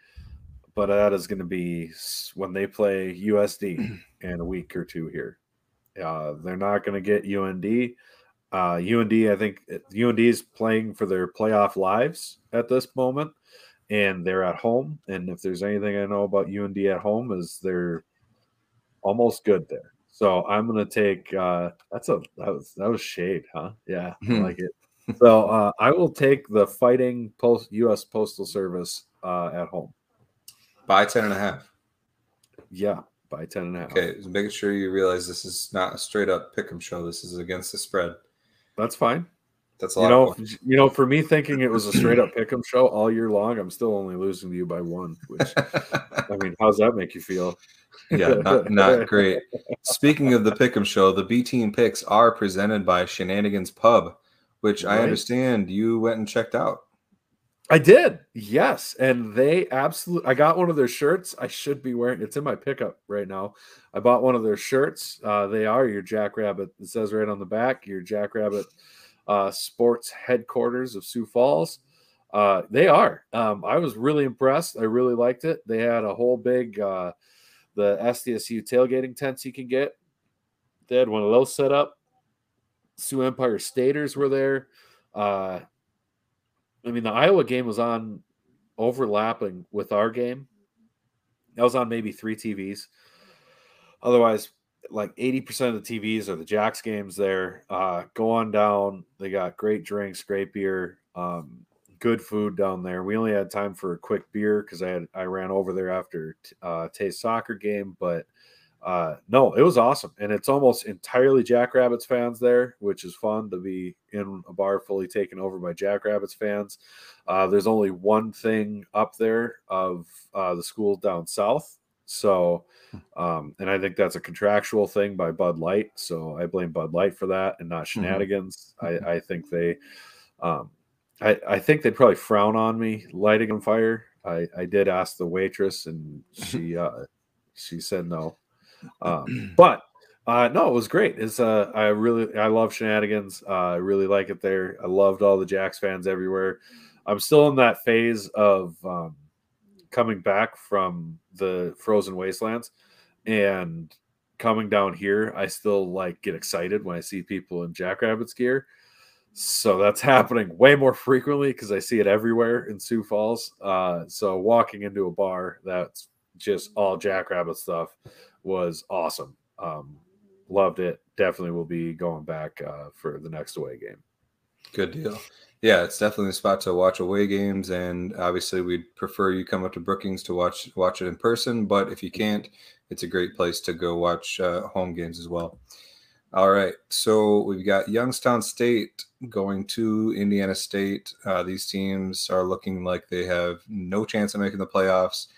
but that is going to be when they play USD *clears throat* in a week or two here. Uh, they're not going to get UND. Uh, UND, I think UND is playing for their playoff lives at this moment, and they're at home. And if there's anything I know about UND at home, is they're almost good there. So I'm gonna take. Uh, that's a that was that was shade, huh? Yeah, I hmm. like it. So uh, I will take the Fighting Post U.S. Postal Service uh, at home by ten and a half. Yeah, by ten and a half. Okay, just making sure you realize this is not a straight up pick'em show. This is against the spread. That's fine. That's a you know, you know, for me thinking it was a straight up pick'em show all year long, I'm still only losing to you by one. Which, *laughs* I mean, how's that make you feel? yeah, not, not great. Speaking of the pick'em show, the B team picks are presented by Shenanigans Pub, which right. I understand you went and checked out. I did, yes, and they absolutely. I got one of their shirts. I should be wearing. It's in my pickup right now. I bought one of their shirts. Uh, they are your Jackrabbit. It says right on the back, your Jackrabbit uh, Sports Headquarters of Sioux Falls. Uh, they are. Um, I was really impressed. I really liked it. They had a whole big uh, the SDSU tailgating tents you can get. They had one of those set up. Sioux Empire Staters were there. Uh, I mean, the Iowa game was on overlapping with our game. That was on maybe three TVs. Otherwise, like 80% of the TVs are the Jacks games there. Uh, go on down. They got great drinks, great beer, um, good food down there. We only had time for a quick beer because I had I ran over there after uh, Taste soccer game, but uh, no, it was awesome, and it's almost entirely Jackrabbits fans there, which is fun to be in a bar fully taken over by Jackrabbits fans. Uh, there's only one thing up there of uh, the school down south, so, hmm. um, and I think that's a contractual thing by Bud Light. So I blame Bud Light for that and not mm-hmm. shenanigans. Mm-hmm. I, I, think they, um, I, I think they'd probably frown on me lighting on fire. I, I did ask the waitress and she, uh, she said no. Um, but uh, no, it was great. It's uh, I really I love shenanigans. Uh, I really like it there. I loved all the Jacks fans everywhere. I'm still in that phase of um, coming back from the frozen wastelands and coming down here. I still like get excited when I see people in Jackrabbits gear. So that's *laughs* happening way more frequently because I see it everywhere in Sioux Falls. Uh, so walking into a bar that's just all Jackrabbit stuff was awesome. Um, loved it. Definitely will be going back uh, for the next away game. Good deal. Yeah, it's definitely a spot to watch away games, and obviously we'd prefer you come up to Brookings to watch watch it in person. But if you can't, it's a great place to go watch uh, home games as well. All right, so we've got Youngstown State going to Indiana State. Uh, these teams are looking like they have no chance of making the playoffs.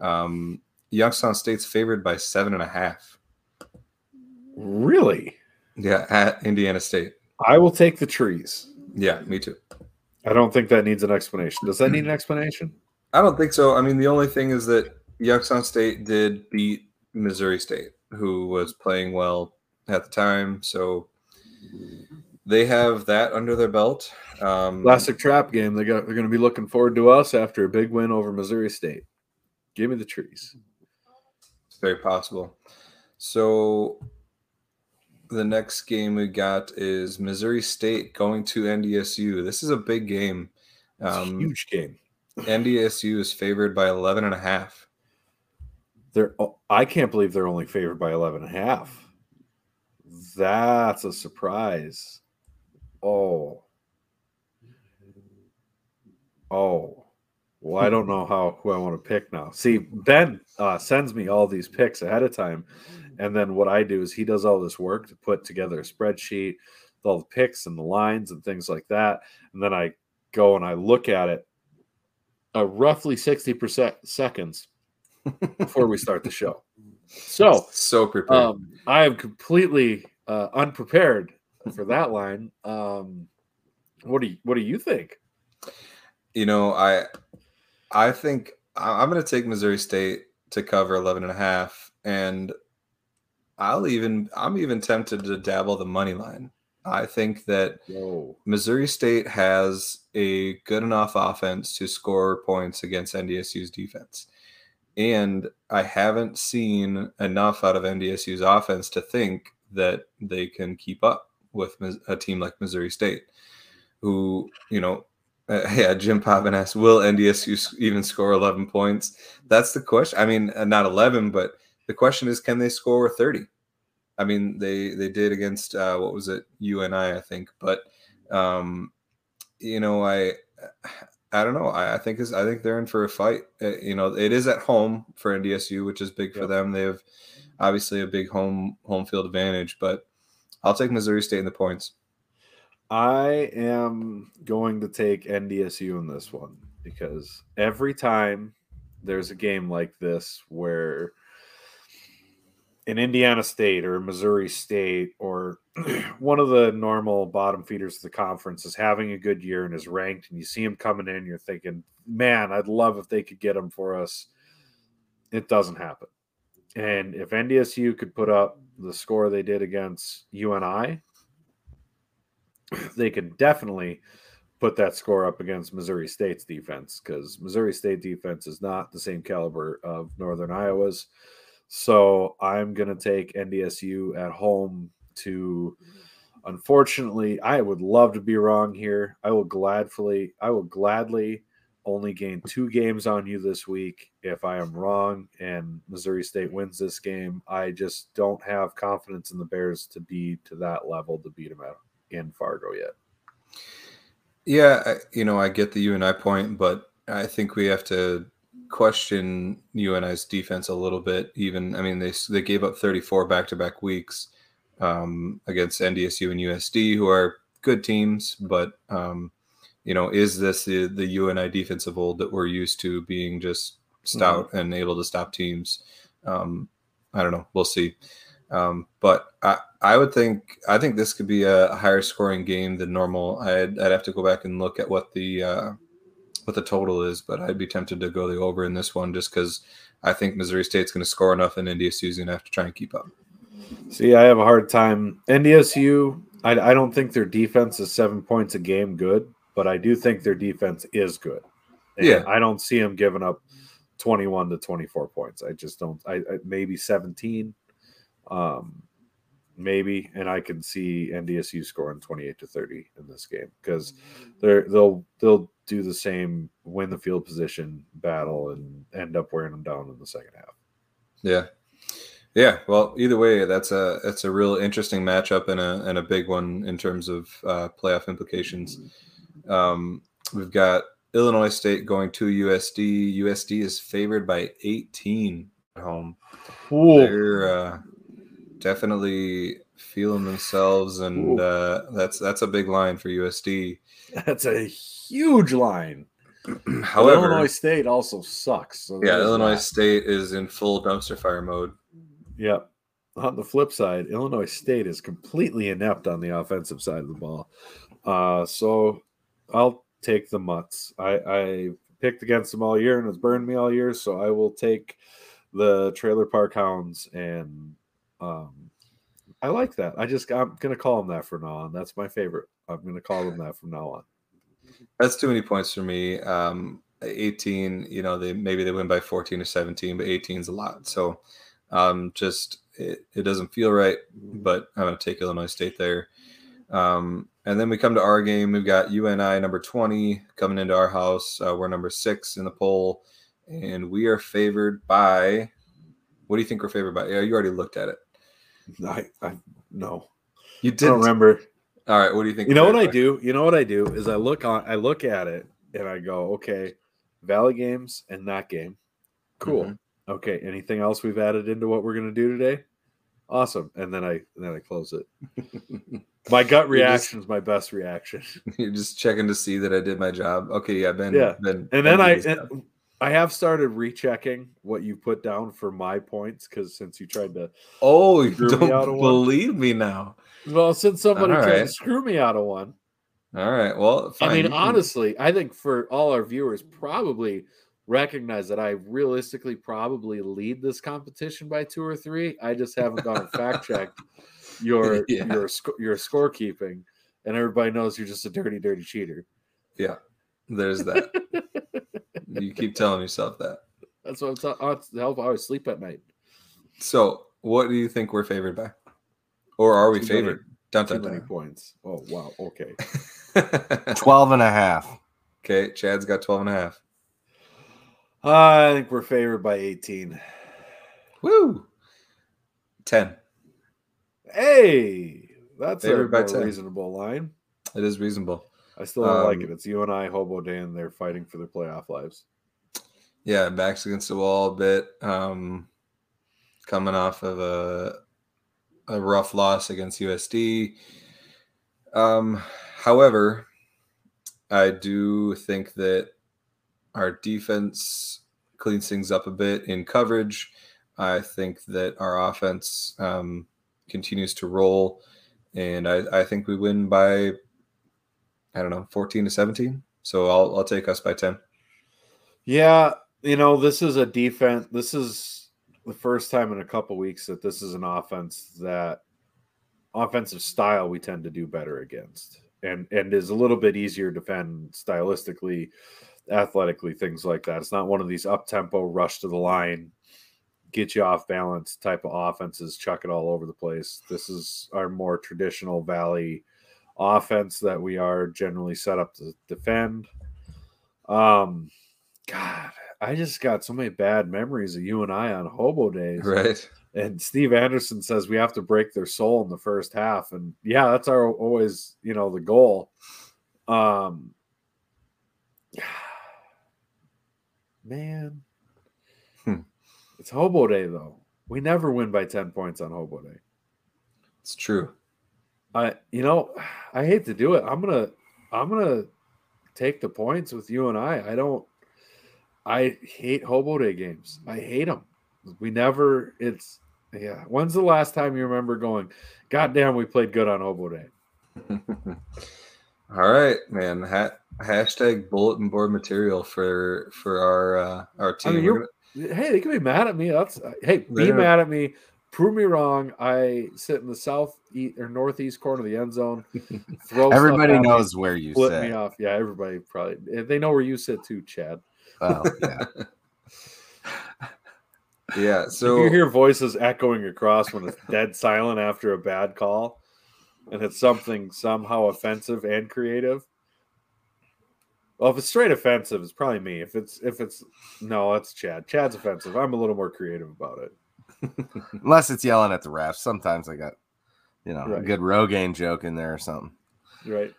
Um, Youngstown State's favored by seven and a half. Really? Yeah, at Indiana State. I will take the trees. Yeah, me too. I don't think that needs an explanation. Does that need an explanation? I don't think so. I mean, the only thing is that Youngstown State did beat Missouri State, who was playing well at the time. So they have that under their belt. Um, Classic trap game. They got. They're going to be looking forward to us after a big win over Missouri State. Give me the trees. Very possible. So the next game we got is Missouri State going to NDSU. This is a big game. Um, huge game. NDSU is favored by 11 and a half. They're, oh, I can't believe they're only favored by 11 and a half. That's a surprise. Oh. Oh. Well, I don't know how who I want to pick now. See, Ben uh, sends me all these picks ahead of time, and then what I do is he does all this work to put together a spreadsheet with all the picks and the lines and things like that, and then I go and I look at it. Uh, roughly sixty percent seconds before we start the show. So, so prepared. um, I am completely uh, unprepared for that line. Um, what do you What do you think? you know, I I think I'm going to take Missouri State to cover 11 and a half and I'll even I'm even tempted to dabble the money line. I think that Whoa. Missouri State has a good enough offense to score points against NDSU's defense. And I haven't seen enough out of NDSU's offense to think that they can keep up with a team like Missouri State, who, you know, uh, *laughs* yeah, Jim Poppin asked, will NDSU even score 11 points? That's the question. I mean, uh, not 11, but the question is, can they score 30? I mean, they they did against uh, what was it, UNI, I think. But um, you know, I I don't know. I, I think is I think they're in for a fight. Uh, you know, it is at home for NDSU, which is big for them. They have obviously a big home home field advantage, but I'll take Missouri State in the points. I am going to take NDSU in this one because every time there's a game like this where an Indiana State or Missouri State or *clears throat* one of the normal bottom feeders of the conference is having a good year and is ranked, and you see him coming in, you're thinking, man, I'd love if they could get him for us. It doesn't happen. And if NDSU could put up the score they did against UNI, they could definitely put that score up against Missouri State's defense because Missouri State defense is not the same caliber of Northern Iowa's. So I'm going to take NDSU at home to. Unfortunately, I would love to be wrong here. I will gladly, I will gladly only gain two games on you this week if I am wrong and Missouri State wins this game. I just don't have confidence in the Bears to be to that level to beat them out in Fargo yet. Yeah, I, you know, I get the UNI point, but I think we have to question UNI's defense a little bit. Even, I mean, they they gave up 34 back to back weeks um, against NDSU and USD, who are good teams, but um, you know, is this the the UNI defense of old that we're used to being just stout and able to stop teams? Um, I don't know. We'll see. Um, but I, I would think I think this could be a higher scoring game than normal. I'd, I'd have to go back and look at what the uh, what the total is, but I'd be tempted to go the over in this one just because I think Missouri State's going to score enough, and NDSU is going to have to try and keep up. See, I have a hard time. NDSU, I, I don't think their defense is seven points a game good, but I do think their defense is good. And Yeah. I don't see them giving up 21 to 24 points. I just don't. I, I maybe 17, um, maybe, and I can see NDSU scoring 28 to 30 in this game because they're they'll they'll do the same win the field position battle and end up wearing them down in the second half. Yeah, yeah. Well, either way, that's a that's a real interesting matchup and a and a big one in terms of uh, playoff implications. Um, we've got Illinois State going to USD. USD is favored by 18 at home. They're uh, definitely feeling themselves, and uh, that's that's a big line for USD. That's a huge line. *clears throat* However, Illinois State also sucks. So yeah, Illinois that. State is in full dumpster fire mode. Yep. On the flip side, Illinois State is completely inept on the offensive side of the ball. Uh, so I'll take the mutts. I, I picked against them all year and it's burned me all year. So I will take the Trailer Park Hounds and um, I like that. I just I'm gonna call them that from now on. That's my favorite. I'm gonna call them that from now on. That's too many points for me. Um, 18, you know, they maybe they win by 14 or 17, but 18 is a lot. So um, just it, it doesn't feel right, but I'm to take Illinois State there. Um, and then we come to our game. We've got UNI number 20 coming into our house. Uh, we're number six in the poll, and we are favored by. What do you think we're favored by? Yeah, you already looked at it. I, I no. You did. don't remember. All right. What do you think? You know what I do? You know what I do is I look on I look at it and I go, okay, Valley games and that game. Cool. Mhm. Okay. Anything else we've added into what we're gonna do today? Awesome. And then I and then I close it. *laughs* My gut You're just- reaction is my best reaction. *laughs* You're just checking to see that I did my job. Okay. Yeah. Ben. Yeah. Ben. And then did I and I have started rechecking what you put down for my points because since you tried to, Oh, you Screw me out of don't one. believe me now. well, since somebody tried to screw me out of one, All right. Well, fine. I mean, honestly, I think for all our viewers, probably recognize that I realistically probably lead this competition by two or three. I just haven't gone and fact checked *laughs* your Yeah. your sco- your scorekeeping, and everybody knows you're just a dirty, dirty cheater. Yeah, there's that. *laughs* you keep telling yourself that. *laughs* That's what I'm talking. Oh, help! I always sleep at night. So, what do you think we're favored by, or are we Too many- favored? Dun, Too dun, many dun. points. Oh wow. Okay. *laughs* 12 and a half. okay, Chad's got 12 and a half. I think we're favored by 18. Woo! 10. Hey, that's Favored a by 10. reasonable line. It is reasonable. I still don't like Um, it. It's UNI, Hobo Day. They're fighting for their playoff lives. Yeah, backs against the wall a bit. Um, coming off of a a rough loss against USD. Um, however, I do think that our defense cleans things up a bit in coverage. I think that our offense um, continues to roll, and I, I think we win by I don't know, fourteen to seventeen. So I'll I'll take us by ten. Yeah, you know, this is a defense. This is the first time in a couple weeks that this is an offense that offensive style we tend to do better against and and is a little bit easier to defend stylistically, athletically, things like that. It's not one of these up tempo rush to the line, get you off balance type of offenses, chuck it all over the place. This is our more traditional valley offense that we are generally set up to defend. Um God, I just got so many bad memories of UNI on hobo days. Right. And Steve Anderson says we have to break their soul in the first half. And yeah, that's our always, you know, the goal. Um *sighs* man. Hmm. It's hobo day though. We never win by 10 points on hobo day. It's true. I you know, *sighs* I hate to do it. I'm gonna I'm gonna take the points with UNI. I don't I hate hobo day games. I hate them. We never it's yeah. When's the last time you remember going, God damn, we played good on hobo day? *laughs* All right, man. Ha- hashtag bulletin board material for for our uh, our I team. mean, We're you're, hey, they can be mad at me. That's hey, be mad at me. Prove me wrong. I sit in the south east or northeast corner of the end zone. *laughs* Throw Everybody at me, knows where you Flip sit. me off. Yeah, everybody probably eh, they know where you sit too, Chad. Well, *laughs* yeah. yeah. So you hear voices echoing across when it's dead silent after a bad call, and it's something somehow offensive and creative. Well, if it's straight offensive, it's probably me. If it's if it's no, it's Chad. Chad's offensive. I'm a little more creative about it. Unless it's yelling at the refs. Sometimes I got, you know, a Right. good Rogaine joke in there or something. Right?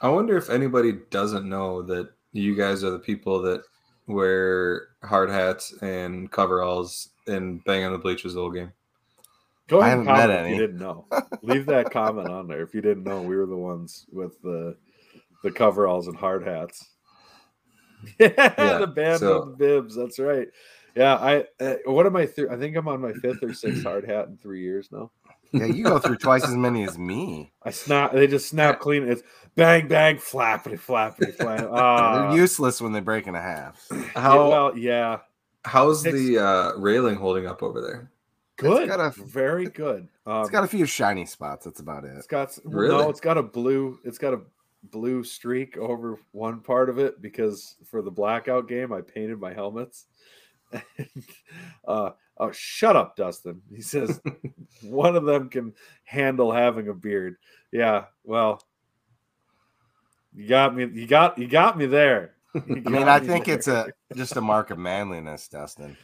I wonder if anybody doesn't know that you guys are the people that wear hard hats and coveralls and bang on the bleachers the whole game. Go I ahead and haven't met comment if any. you didn't know. Leave that *laughs* comment on there if you didn't know. We were the ones with the the coveralls and hard hats. *laughs* Yeah, the band so- of the bibs. That's right. Yeah, I uh, what am I through? I think I'm on my fifth or sixth hard hat in three years now. Yeah, you go through twice as many as me. I snap. They just snap clean. It's bang bang flappity flappity flap. *laughs* Ah, They're useless when they break in a half. How yeah, well, yeah, how's Takes- the uh, railing holding up over there? good, got a- very good. Um, It's got a few shiny spots. That's about it. It's got Really? no. It's got a blue. It's got a blue streak over one part of it because for the blackout game, I painted my helmets. *laughs* Uh, oh, shut up, Dustin. He says *laughs* one of them can handle having a beard. Yeah, well, you got me. You got you got me there. *laughs* You I mean, got I think it's a just a mark of manliness, Dustin.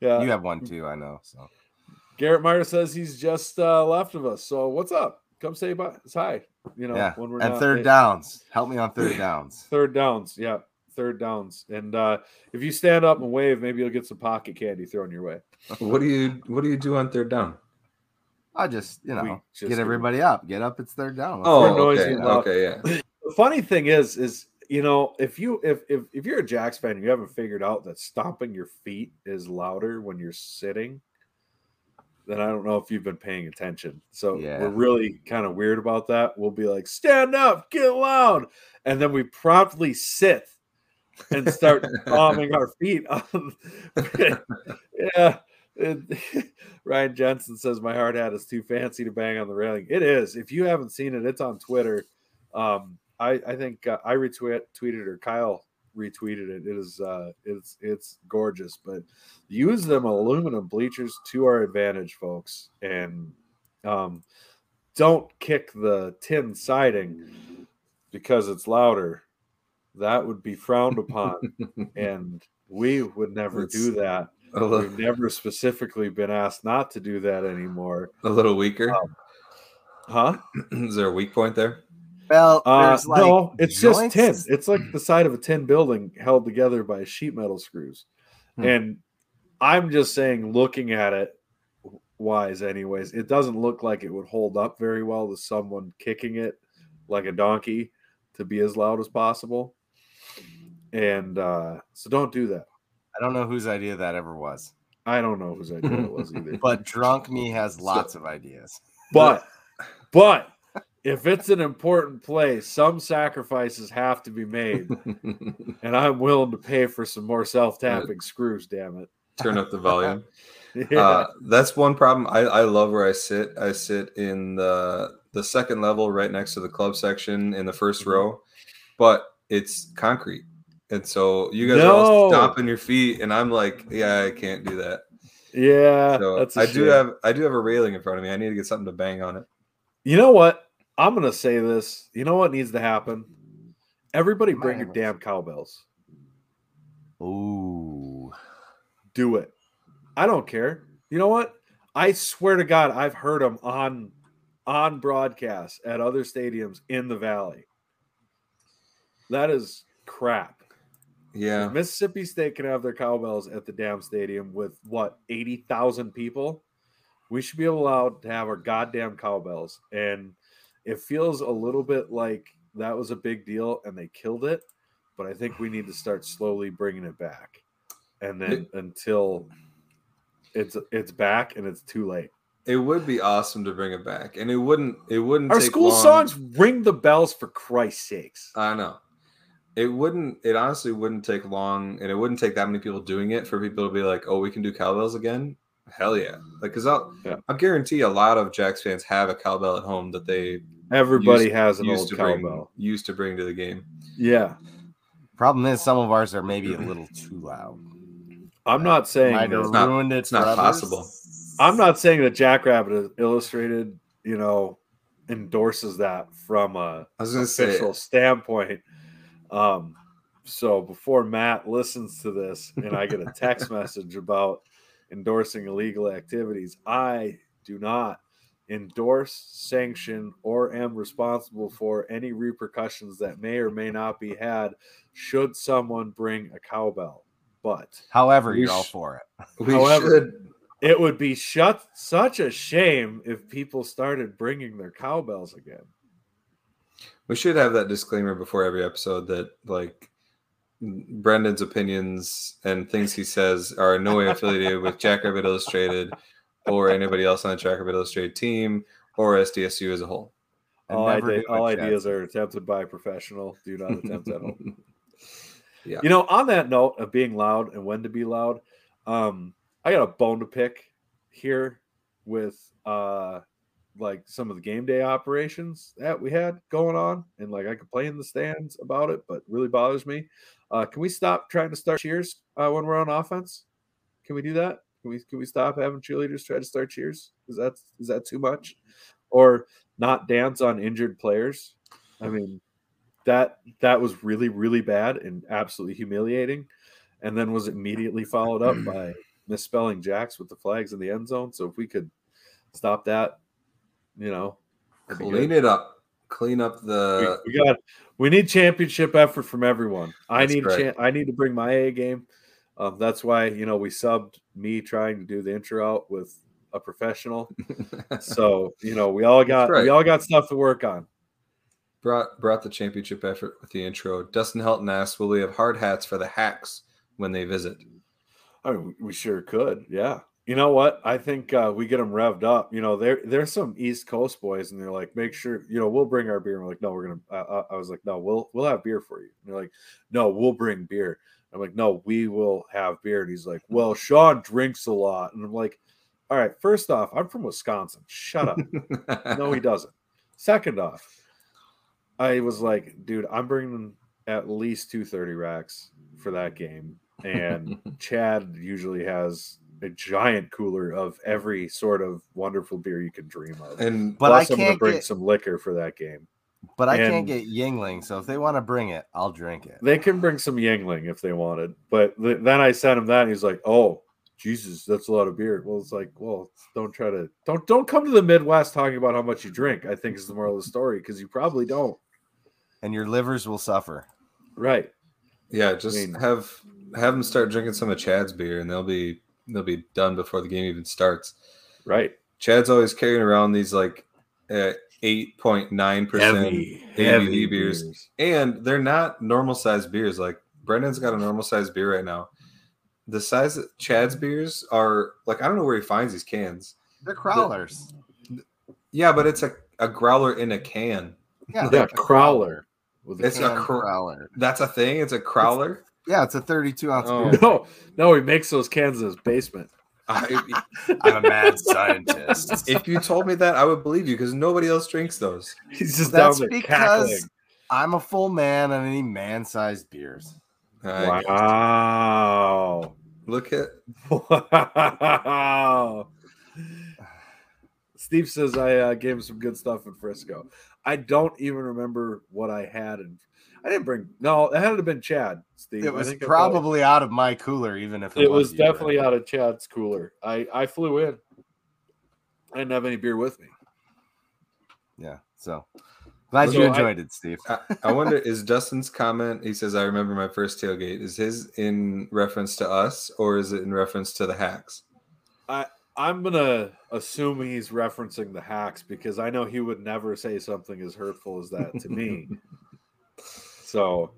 yeah. You have one too, I know. So Garrett Meyer says he's just uh, left of us. So what's up? Come say bye. Hi. You know yeah, when we're and third downs. Help me on third downs. Third downs, yeah, third downs. And uh, if you stand up and wave, maybe you'll get some pocket candy thrown your way. *laughs* What do you what do you do on third down? I just you know just get do- everybody up. Get up. It's third down. Let's Oh, noisy okay, okay, yeah. *clears throat* The funny thing is, is you know, if you if if if you're a Jacks fan, you haven't figured out that stomping your feet is louder when you're sitting. Then I don't know if you've been paying attention. So Yeah. we're really kind of weird about that. We'll be like, stand up, get loud, and then we promptly sit and start *laughs* bombing our feet yeah. It- *laughs* Ryan Jensen says my hard hat is too fancy to bang on the railing. It is. If you haven't seen it, it's on Twitter. Um, I I think uh, I retweet tweeted or Kyle retweeted it. It is uh, it's it's gorgeous. But use them aluminum bleachers to our advantage, folks, and um, don't kick the tin siding because it's louder. That would be frowned upon, *laughs* and we would never It's- do that. a, We've never specifically been asked not to do that anymore. a little weaker. Huh? *clears throat* Is there a weak point there? Well, Uh, like no, it's just tin. It's like the side of a tin building held together by sheet metal screws. Hmm. And I'm just saying, looking at it wise, anyways, it doesn't look like it would hold up very well to someone kicking it like a donkey to be as loud as possible. And uh, so don't do that. I don't know whose idea that ever was, I don't know whose idea it was either. *laughs* but drunk me has lots of ideas. But but if it's an important play, some sacrifices have to be made, *laughs* and I'm willing to pay for some more self-tapping screws. Damn it! Turn up the volume. *laughs* Yeah, Uh, that's one problem. I, I love where I sit. I sit in the the second level, right next to the club section in the 1st Mhm. row, but it's concrete, and so you guys are all stomping your feet, and I'm like, yeah, I can't do that. yeah. So I do have I do have a railing in front of me. I need to get something to bang on it. You know what? I'm gonna say this. You know what needs to happen? Everybody, bring your damn cowbells. Ooh, Do it. I don't care. You know what? I swear to God, I've heard them on on broadcast at other stadiums in the valley. That is crap. Yeah, If Mississippi State can have their cowbells at the damn stadium with what eighty thousand people. We should be allowed to have our goddamn cowbells, and it feels a little bit like that was a big deal and they killed it. But I think we need to start slowly bringing it back, and then until it's it's back and it's too late. it would be awesome to bring it back, and it wouldn't it wouldn't Our school long- songs ring the bells for Christ's sakes. I know. It wouldn't. It honestly wouldn't take long, and it wouldn't take that many people doing it for people to be like, "Oh, we can do cowbells again." Hell yeah! Like, cause I'll, Yeah. I'll guarantee a lot of Jacks fans have a cowbell at home that they Everybody used- has an used old to bring cowbell. used to bring to the game. Yeah, problem is some of ours are maybe a little too loud. I'm uh, not saying Might that- It's not- ruined it. it's not others. possible. I'm not saying that Jackrabbit Illustrated, you know, endorses that from a I was gonna say, official standpoint. Um, so before Matt listens to this and I get a text *laughs* message about endorsing illegal activities, I do not endorse, sanction, or am responsible for any repercussions that may or may not be had should someone bring a cowbell. But However, you're all for it. we however- should. it would be shut such a shame if people started bringing their cowbells again. We should have that disclaimer before every episode that like Brendan's opinions and things he says are in no way affiliated with Jackrabbit Illustrated or anybody else on the Jackrabbit Illustrated team or SDSU as a whole. And all all ideas are attempted by a professional. Do not attempt at home. *laughs* Yeah. You know, on that note of being loud and when to be loud, um, I got a bone to pick here with uh like some of the game day operations that we had going on, and like I complain in the stands about it, but really bothers me. Uh, can we stop trying to start cheers uh, when we're on offense? Can we do that? Can we can we stop having cheerleaders try to start cheers? Is that is that too much? Or not dance on injured players? I mean, that that was really really bad and absolutely humiliating, and then was immediately followed up by *clears throat* misspelling jacks with the flags in the end zone. So if we could stop that, you know, that'd be good. Clean it up. Clean up the we, we got we need championship effort from everyone. I That's need cha- I need to bring my A game. Um, that's why you know we subbed me trying to do the intro out with a professional. *laughs* so you know we all got right. we all got stuff to work on. brought brought the championship effort with the intro. Dustin Helton asks, "Will we have hard hats for the hacks when they visit?" I mean, we sure could. Yeah. You know what? I think uh, we get them revved up. You know, there there's some East Coast boys, and they're like, make sure you know we'll bring our beer. And we're like, no, we're gonna. Uh, I was like, no, we'll we'll have beer for you. And they're like, no, we'll bring beer. I'm like, no, we will have beer. And he's like, well, Sean drinks a lot, and I'm like, all right. First off, I'm from Wisconsin. Shut up. no, he *laughs* doesn't. Second off, I was like, dude, I'm bringing at least two thirty racks for that game, and *laughs* Chad usually has a giant cooler of every sort of wonderful beer you can dream of. and But Plus, I I'm gonna can't bring get, some liquor for that game. but I and- can't get Yuengling. So if they want to bring it, I'll drink it. They can bring some Yuengling if they wanted, but th- then I sent him that, and he's like, "Oh, Jesus, that's a lot of beer." Well, it's like, well, don't try to don't don't come to the Midwest talking about how much you drink. I think is the moral of the story because you probably don't. And your livers will suffer. Right? yeah, just mean- have have them start drinking some of Chad's beer, and they'll be they'll be done before the game even starts. Right. Chad's always carrying around these like uh, eight point nine percent ABV beers. and they're not normal sized beers. Like Brendan's got a normal sized beer right now. The size of Chad's beers are like I don't know where he finds these cans. They're crawlers. Yeah, but it's a, a growler in a can. Yeah, Yeah, a crowler. With a It's a Can cr- crowler. That's a thing. It's a crowler. Yeah, it's a 32 ounce Oh. beer. no, no, he makes those cans in his basement. I, I'm a mad scientist. *laughs* if you told me that, I would believe you because nobody else drinks those. He's just That's down there because cackling. I'm a full man and I need man sized beers. I- Wow. Look at *laughs* Wow. Steve says I uh, gave him some good stuff in Frisco. I don't even remember what I had, and I didn't bring. No, it had to have been Chad. Steve. It was think I brought- probably out of my cooler, even if it, It was definitely Brett. out of Chad's cooler. I I flew in. I didn't have any beer with me. Yeah. So glad So you I- enjoyed it, Steve. I, I wonder is Dustin's comment he says I remember my first tailgate is his in reference to us or is it in reference to the hacks? I I'm gonna assume he's referencing the hacks because I know he would never say something as hurtful as that to me. *laughs* so,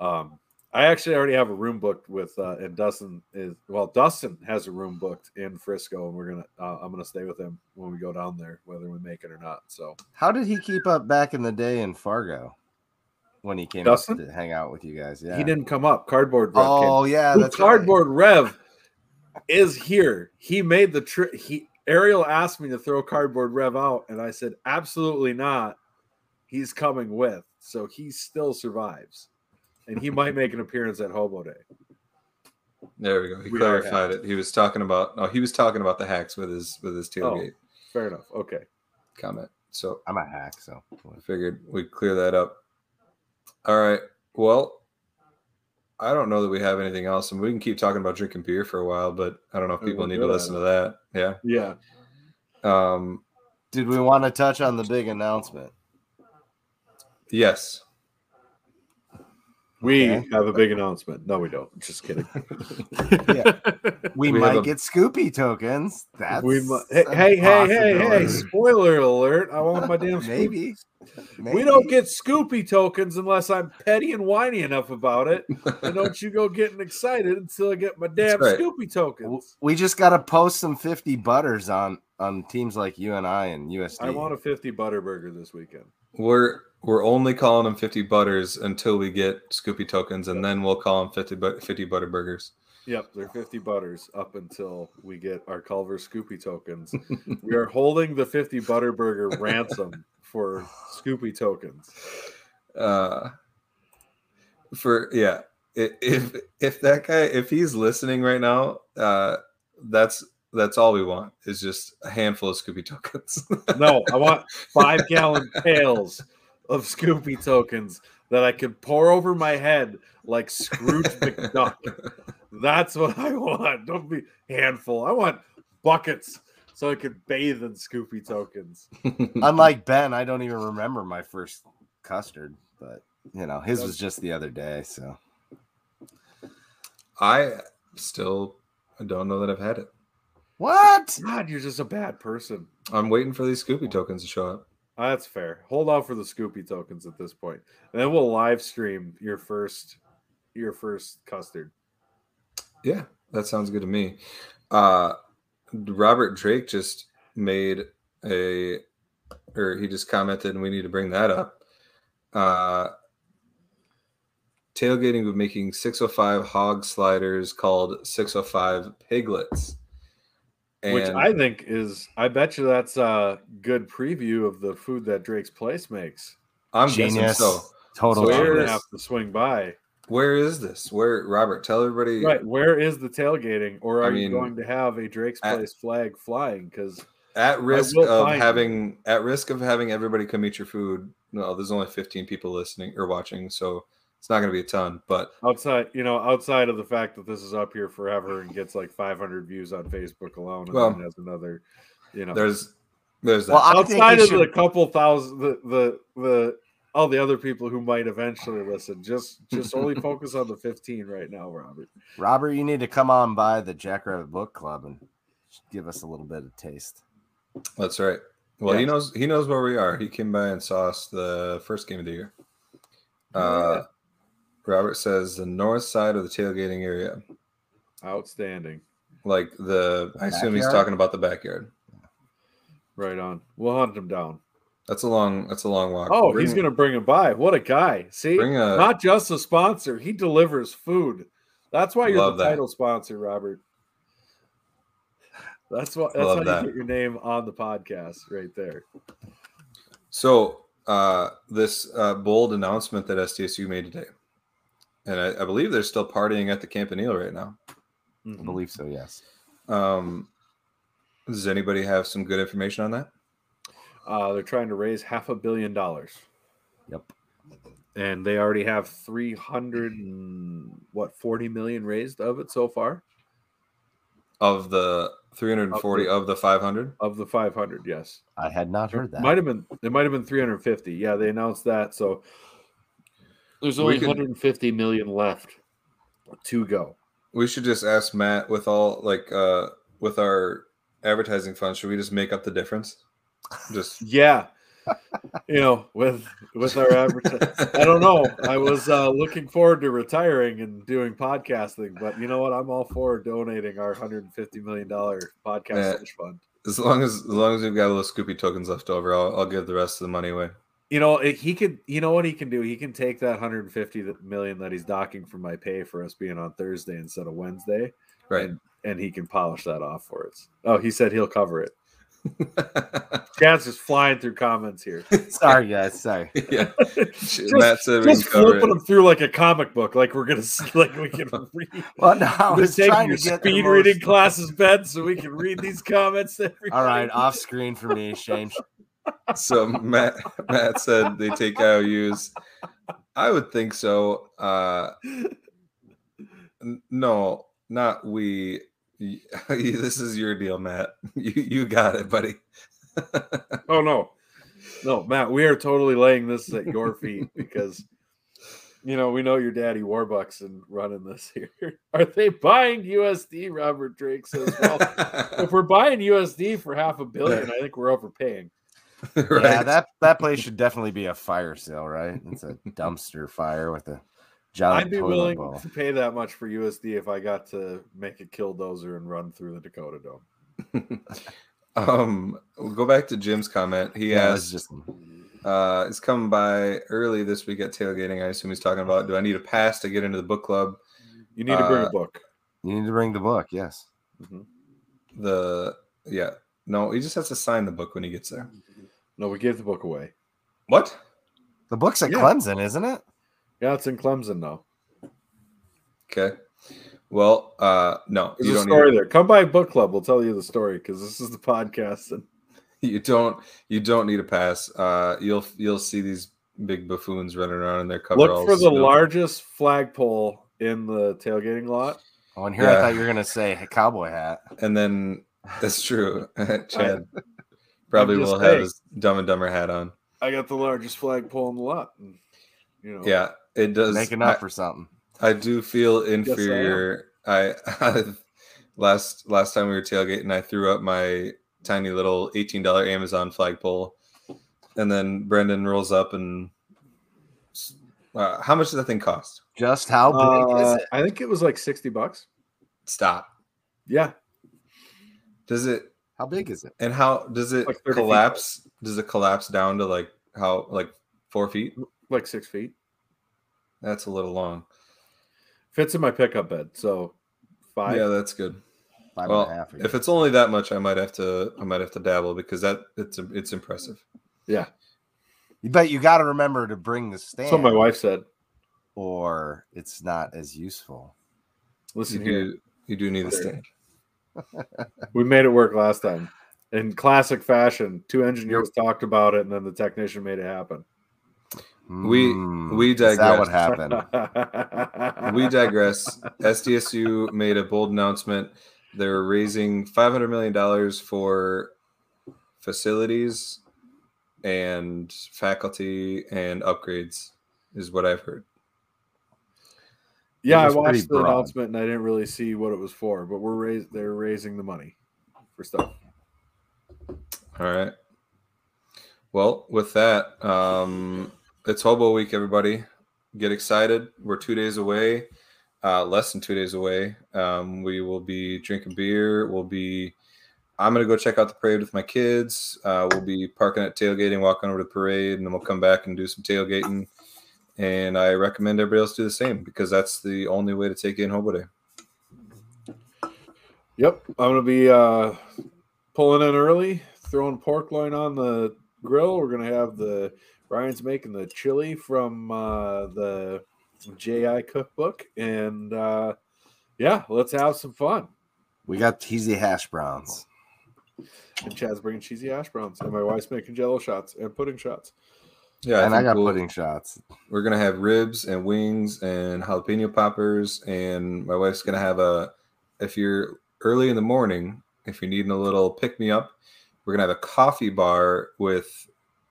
um, I actually already have a room booked with, uh, and Dustin is well. Dustin has a room booked in Frisco, and we're gonna. Uh, I'm gonna stay with him when we go down there, whether we make it or not. So, How did he keep up back in the day in Fargo when he came Dustin? to hang out with you guys? Yeah. he didn't come up. Cardboard. Rev came. Oh yeah, Who that's right. cardboard Rev is here. He made the trip. He Ariel asked me to throw cardboard Rev out, and I said absolutely not. He's coming with, so he still survives, and he might make an appearance at Hobo Day. There we go. He We clarified it. He was talking about oh he was talking about the hacks with his with his tailgate Fair enough. Okay. comment. So I'm a hack, so I figured we'd clear that up. All right. Well, I don't know that we have anything else, and we can keep talking about drinking beer for a while, but I don't know if Oh, people we're need to listen it. to that. Yeah. Yeah. Um, did we want to touch on the big announcement? Yes. We Okay. have a big announcement. No, we don't. Just kidding. *laughs* Yeah. We, We might a- get Scoopy tokens. That's we mu- hey, hey, hey, hey, hey! Spoiler alert! I want my damn Maybe. Scoopy. We don't get Scoopy tokens unless I'm petty and whiny enough about it. And don't you go getting excited until I get my damn right. Scoopy tokens. We just got to post some 50 butters on on teams like you and I and USD. I want a 50 Butterburger this weekend. We're we're only calling them 50 butters until we get Scoopy tokens, and then we'll call them 50 but 50 butter burgers. Yep, they're 50 butters up until we get our Culver Scoopy tokens. *laughs* we are holding the 50 Butterburger ransom for Scoopy tokens. Uh, for yeah, if if that guy if he's listening right now, uh, that's that's all we want is just a handful of Scoopy tokens. No, I want *laughs* five gallon pails of Scoopy tokens that I could pour over my head like Scrooge *laughs* McDuck. That's what I want. Don't be handful. I want buckets so I can bathe in Scoopy tokens. Unlike Ben, I don't even remember my first custard, but you know, his was just the other day. So I still don't know that I've had it. what? God, you're just a bad person. I'm waiting for these Scoopy tokens to show up. That's fair. Hold out for the Scoopy tokens at this point, and then we'll live stream your first, your first custard. Yeah, that sounds good to me. Uh, Robert Drake just made a, or he just commented, and we need to bring that up. Uh, tailgating with making 605 hog sliders called 605 piglets. Which I think is, I bet you that's a good preview of the food that Drake's Place makes. I'm Genius. guessing so. Total So we're gonna have to swing by. Where is this? Where Robert? Tell everybody. Right, where is the tailgating, or I are you going to have a Drake's at- Place flag flying? Because At risk of find having at risk of having everybody come eat your food. No, there's only 15 people listening or watching, so it's not going to be a ton. But outside, you know, outside of the fact that this is up here forever and gets like 500 views on Facebook alone, and Well, then has another, you know, there's there's that. Well, outside you of the couple thousand, the the the all the other people who might eventually listen, just just only *laughs* focus on the 15 right now, Robert. Robert, you need to come on by the Jackrabbit Book Club and give us a little bit of taste. That's right. Well, he knows he knows where we are. He came by and saw us the first game of the year. Uh, Robert says the north side of the tailgating area, Outstanding, like the. I assume he's talking about the backyard. right on. We'll hunt him down. That's a long. That's a long walk. Oh, Bring- he's gonna bring him by. What a guy! See, bring a. not just a sponsor, he delivers food. That's why you're the that. title sponsor, Robert. That's what. That's Love how that. you get your name on the podcast, right there. So uh, this uh, bold announcement that SDSU made today, and I, I believe they're still partying at the Campanile right now. I believe so, yes. Um, does anybody have some good information on that? Uh, they're trying to raise half a billion dollars, Yep. and they already have three hundred and what forty million raised of it so far Of the 340 of the 500? of the five hundred. Yes, I had not heard that. might have been. It might have been three hundred fifty. Yeah, they announced that. So there's only could- 150 million left to go. We should just ask Matt with all like uh with our advertising funds. Should we just make up the difference? Just *laughs* Yeah. You know, with with our advertising, I don't know. I was uh, looking forward to retiring and doing podcasting, but you know what? I'm all for donating our 150 million dollar podcast Yeah. fund. as long as as long as we've got a little Scoopy tokens left over, I'll, I'll give the rest of the money away. You know, he could. You know what he can do? He can take that 150 million that he's docking from my pay for us being on Thursday instead of Wednesday, Right. and, and he can polish that off for us. Oh, he said he'll cover it. *laughs* Chad's just flying through comments here. *laughs* Sorry, guys. Sorry. *laughs* yeah. Just- Matt said just flipping it. them through like a comic book, like we're gonna like we can read. Well, no, I was taking trying your to get the speed most- reading classes, Ben, so we can read these comments. All right, off screen for me, Shane. So Matt Matt said they take IOUs. I would think so. Uh n- no, not we. Y- *laughs* This is your deal, Matt. You you got it, buddy. *laughs* Oh no, no, Matt, we are totally laying this at your feet because you know we know your daddy Warbucks and running this *laughs* here. Are they buying USD? Robert Drake says. Well, if we're buying USD for half a billion, I think we're overpaying. *laughs* right. Yeah, that that place should definitely be a fire sale, right? It's a dumpster fire with a giant I'd be willing bowl. to pay that much for USD if I got to make a killdozer and run through the Dakota Dome. *laughs* um, we'll go back to Jim's comment. He Yeah, asked, it's just uh, "It's coming by early this week at tailgating." I assume he's talking about, "Do I need a pass to get into the book club?" You need to bring Uh, a book. you need to bring the book. Yes. Mhm. The yeah, no, he just has to sign the book when he gets there. No, we gave the book away. What? The book's at Yeah. Clemson, isn't it? Yeah, it's in Clemson now. Okay. Well, uh, no, There's you don't story need. there. Come by book club. We'll tell you the story because this is the podcast. And *laughs* You don't. You don't need a pass. Uh, you'll you'll see these big buffoons running around in their coveralls. look for the You'll- largest flagpole in the tailgating lot. Oh, and here I thought you were gonna say a cowboy hat. and then that's true. *laughs* Chad probably will have his Dumb and Dumber hat on. I got the largest flagpole in the lot. And, you know, Yeah, it does. Making I- up for something. I do feel I am. inferior. I, *laughs* last last time we were tailgating, I threw up my tiny little eighteen dollar Amazon flagpole, and then Brendan rolls up and uh, how much does that thing cost? Just how big is Uh, it? I think it was like 60 bucks. Stop. Yeah. Does it How big is it? and how does it Like 30 feet. collapse? Does it collapse down to like how like four feet? Like six feet. That's a little long. Fits in my pickup bed. So five. Yeah, that's good. Five well, and a half. if it's only that much, I might have to I might have to dabble because that it's it's impressive. Yeah. you bet you got to remember to bring the stand, So my wife said. or it's not as useful. You Listen here. do you do need the There. stand. We made it work last time. In classic fashion, two engineers talked about it and then the technician made it happen. We- Hmm, we Is that digress. what happened? *laughs* we digress. SDSU made a bold announcement. They're raising five hundred million dollars for facilities and faculty and upgrades, is what I've heard. Yeah, I watched the broad. announcement and I didn't really see what it was for, but we're raising they're raising the money for stuff. All right. Well, with that, um, it's Hobo Week, everybody. Get excited. We're two days away, uh, less than two days away. Um, we will be drinking beer. We'll be, I'm going to go check out the parade with my kids. Uh, we'll be parking at tailgating, walking over to the parade, and then we'll come back and do some tailgating. And I recommend everybody else do the same because that's the only way to take in Hobo Day. Yep, I'm gonna be uh, pulling in early, throwing pork loin on the grill. We're gonna have the Ryan's making the chili from uh, the JI cookbook, and uh, yeah, let's have some fun. we got cheesy hash browns. And Chad's bringing cheesy hash browns, and my wife's making Jello shots and pudding shots. Yeah, and I think got we'll- pudding shots. We're gonna have ribs and wings and jalapeno poppers, and my wife's gonna have a. If you're early in the morning, if you're needing a little pick me up, we're gonna have a coffee bar with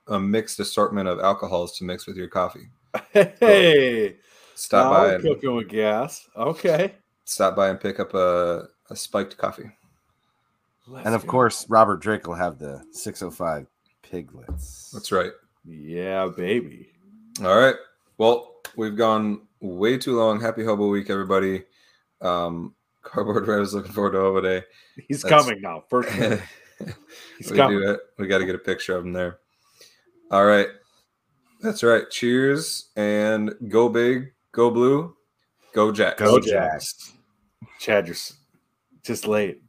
a mixed assortment of alcohols to mix with your coffee. Hey, Stop now by we're and cooking with gas. Okay, stop by and pick up a, a spiked coffee. Let's And of go. course, Robert Drake will have the 605 piglets. That's right. Yeah, baby. All right. Well, we've gone way too long. Happy Hobo Week, everybody. Um, Cardboard Rev is looking forward to Hobo Day. He's That's- coming now. First, *laughs* he's we coming. do it. We got to get a picture of him there. All right. That's right. Cheers and go big, go blue, go Jacks. Go. Jacks. Chad, you're just late.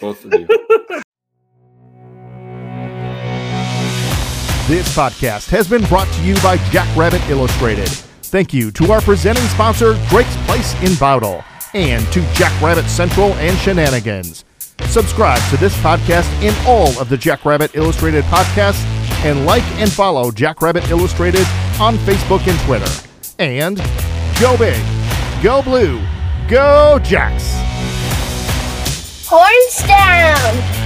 Both of you. *laughs* This podcast has been brought to you by Jackrabbit Illustrated. Thank you to our presenting sponsor, Drake's Place in Bowdle, and to Jackrabbit Central and Shenanigans. Subscribe to this podcast and all of the Jackrabbit Illustrated podcasts, and like and follow Jackrabbit Illustrated on Facebook and Twitter. And go big, go blue, go Jacks! Horns down!